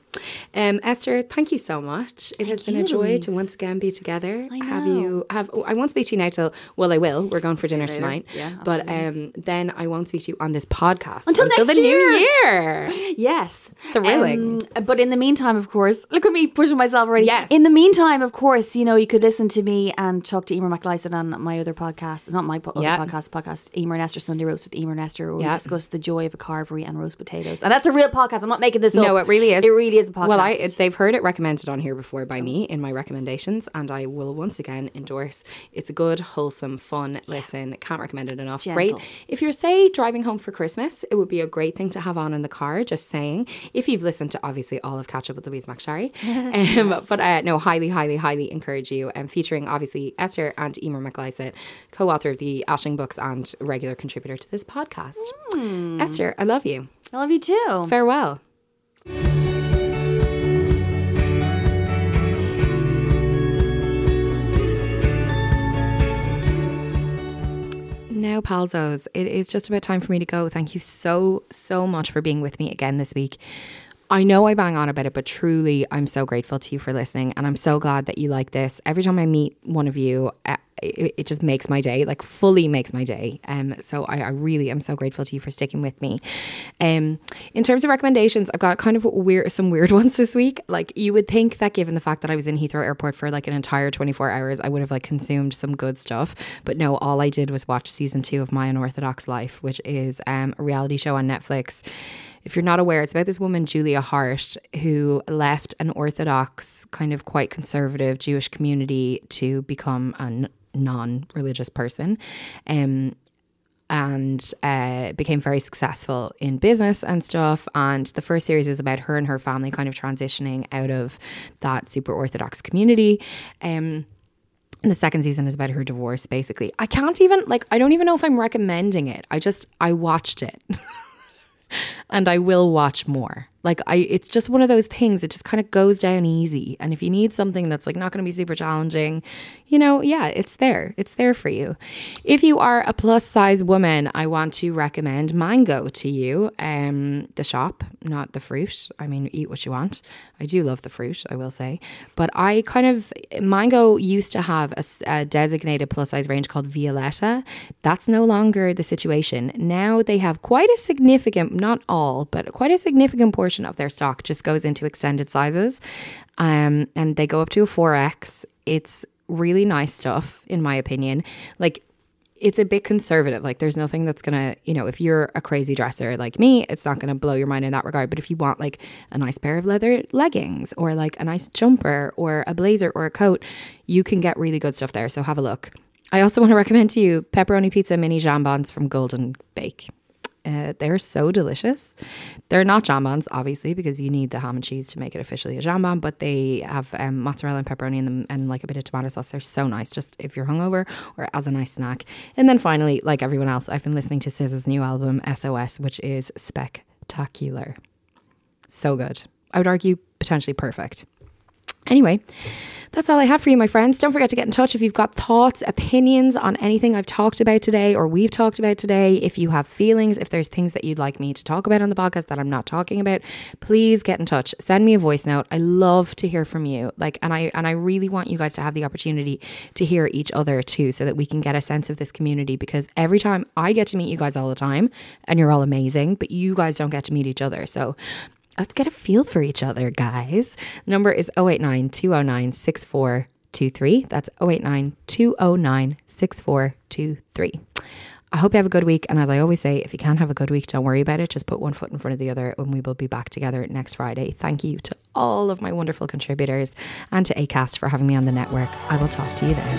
Um, Esther, thank you so much. It has been a joy Louise. to once again be together. I Have you have? oh, I won't speak to you now till well, I will. We're going for dinner later. tonight. Yeah, but um, then I won't speak to you on this podcast Until the next new year. year. Yes. Thrilling. Um, but in the meantime, of course, look at me pushing myself already. Yes. In the meantime, of course, you know, you could listen to me and talk to Emer McLysaght on my other podcast, not my po- Yeah. podcast, podcast, Emer and Esther Sunday Roast with Emer and Esther, where Yeah. we discuss the joy of a carvery and roast potatoes. And that's a real podcast. I'm not making this up. No, it really is. It really is a podcast. Well, I it, they've heard it recommended on here before by me in my recommendations, and I will once again endorse. It's a good, wholesome, fun listen. Can't recommend it enough. Great. If you're say driving home for Christmas, it would be a great thing to have on in the car. Just saying. If you've listened to obviously all of Catch Up with Louise McSharry, um, but uh, no, highly, highly, highly encourage you. And featuring obviously Esther and Emer McLysaght, co-author of the Aisling books and regular contributor to this podcast. Mm. Esther, I love you. I love you too. Farewell. Now, Palzos, it is just about time for me to go. Thank you so, so much for being with me again this week. I know I bang on about it, but truly, I'm so grateful to you for listening. And I'm so glad that you like this. Every time I meet one of you, uh, it, it just makes my day, like fully makes my day. Um, so I, I really am so grateful to you for sticking with me. Um, in terms of recommendations, I've got kind of weird, some weird ones this week. Like you would think that given the fact that I was in Heathrow Airport for like an entire 24 hours, I would have like consumed some good stuff. But no, all I did was watch season two of My Unorthodox Life, which is um, a reality show on Netflix. If you're not aware, it's about this woman, Julia Haart, who left an Orthodox, kind of quite conservative Jewish community to become a non religious person. Um, and uh, became very successful in business and stuff. And the first series is about her and her family kind of transitioning out of that super Orthodox community. Um, and the second season is about her divorce, basically. I can't even, like, I don't even know if I'm recommending it. I just, I watched it. and I will watch more. Like I it's just one of those things it just kind of goes down easy. And if you need something that's like not going to be super challenging, you know, yeah, it's there. It's there for you. If you are a plus size woman, I want to recommend Mango to you. Um the shop, not the fruit. I mean, eat what you want. I do love the fruit, I will say. But I kind of Mango used to have a designated plus size range called Violetta. That's no longer the situation. Now they have quite a significant, not all, but quite a significant portion of their stock just goes into extended sizes. Um, and they go up to a 4X. It's really nice stuff, in my opinion. Like, it's a bit conservative. Like, there's nothing that's gonna, you know, if you're a crazy dresser like me, it's not gonna blow your mind in that regard. But if you want like a nice pair of leather leggings or like a nice jumper or a blazer or a coat, you can get really good stuff there. So have a look. I also want to recommend to you pepperoni pizza mini jambons from Golden Bake. Uh, they're so delicious. They're not jambons, obviously, because you need the ham and cheese to make it officially a jambon, but they have um, mozzarella and pepperoni in them and like a bit of tomato sauce. They're so nice, just if you're hungover or as a nice snack. And then finally, like everyone else, I've been listening to SZA's new album, SOS, which is spectacular. So good. I would argue potentially perfect. Anyway, that's all I have for you, my friends. Don't forget to get in touch if you've got thoughts, opinions on anything I've talked about today or we've talked about today. If you have feelings, if there's things that you'd like me to talk about on the podcast that I'm not talking about, please get in touch. Send me a voice note. I love to hear from you. Like and I and I really want you guys to have the opportunity to hear each other too so that we can get a sense of this community because every time I get to meet you guys all the time and you're all amazing, but you guys don't get to meet each other. So let's get a feel for each other, guys. Number is 089 209 6423. That's 089 209 6423. I hope you have a good week. And as I always say, if you can't have a good week, don't worry about it. Just put one foot in front of the other, and we will be back together next Friday. Thank you to all of my wonderful contributors and to ACAST for having me on the network. I will talk to you then.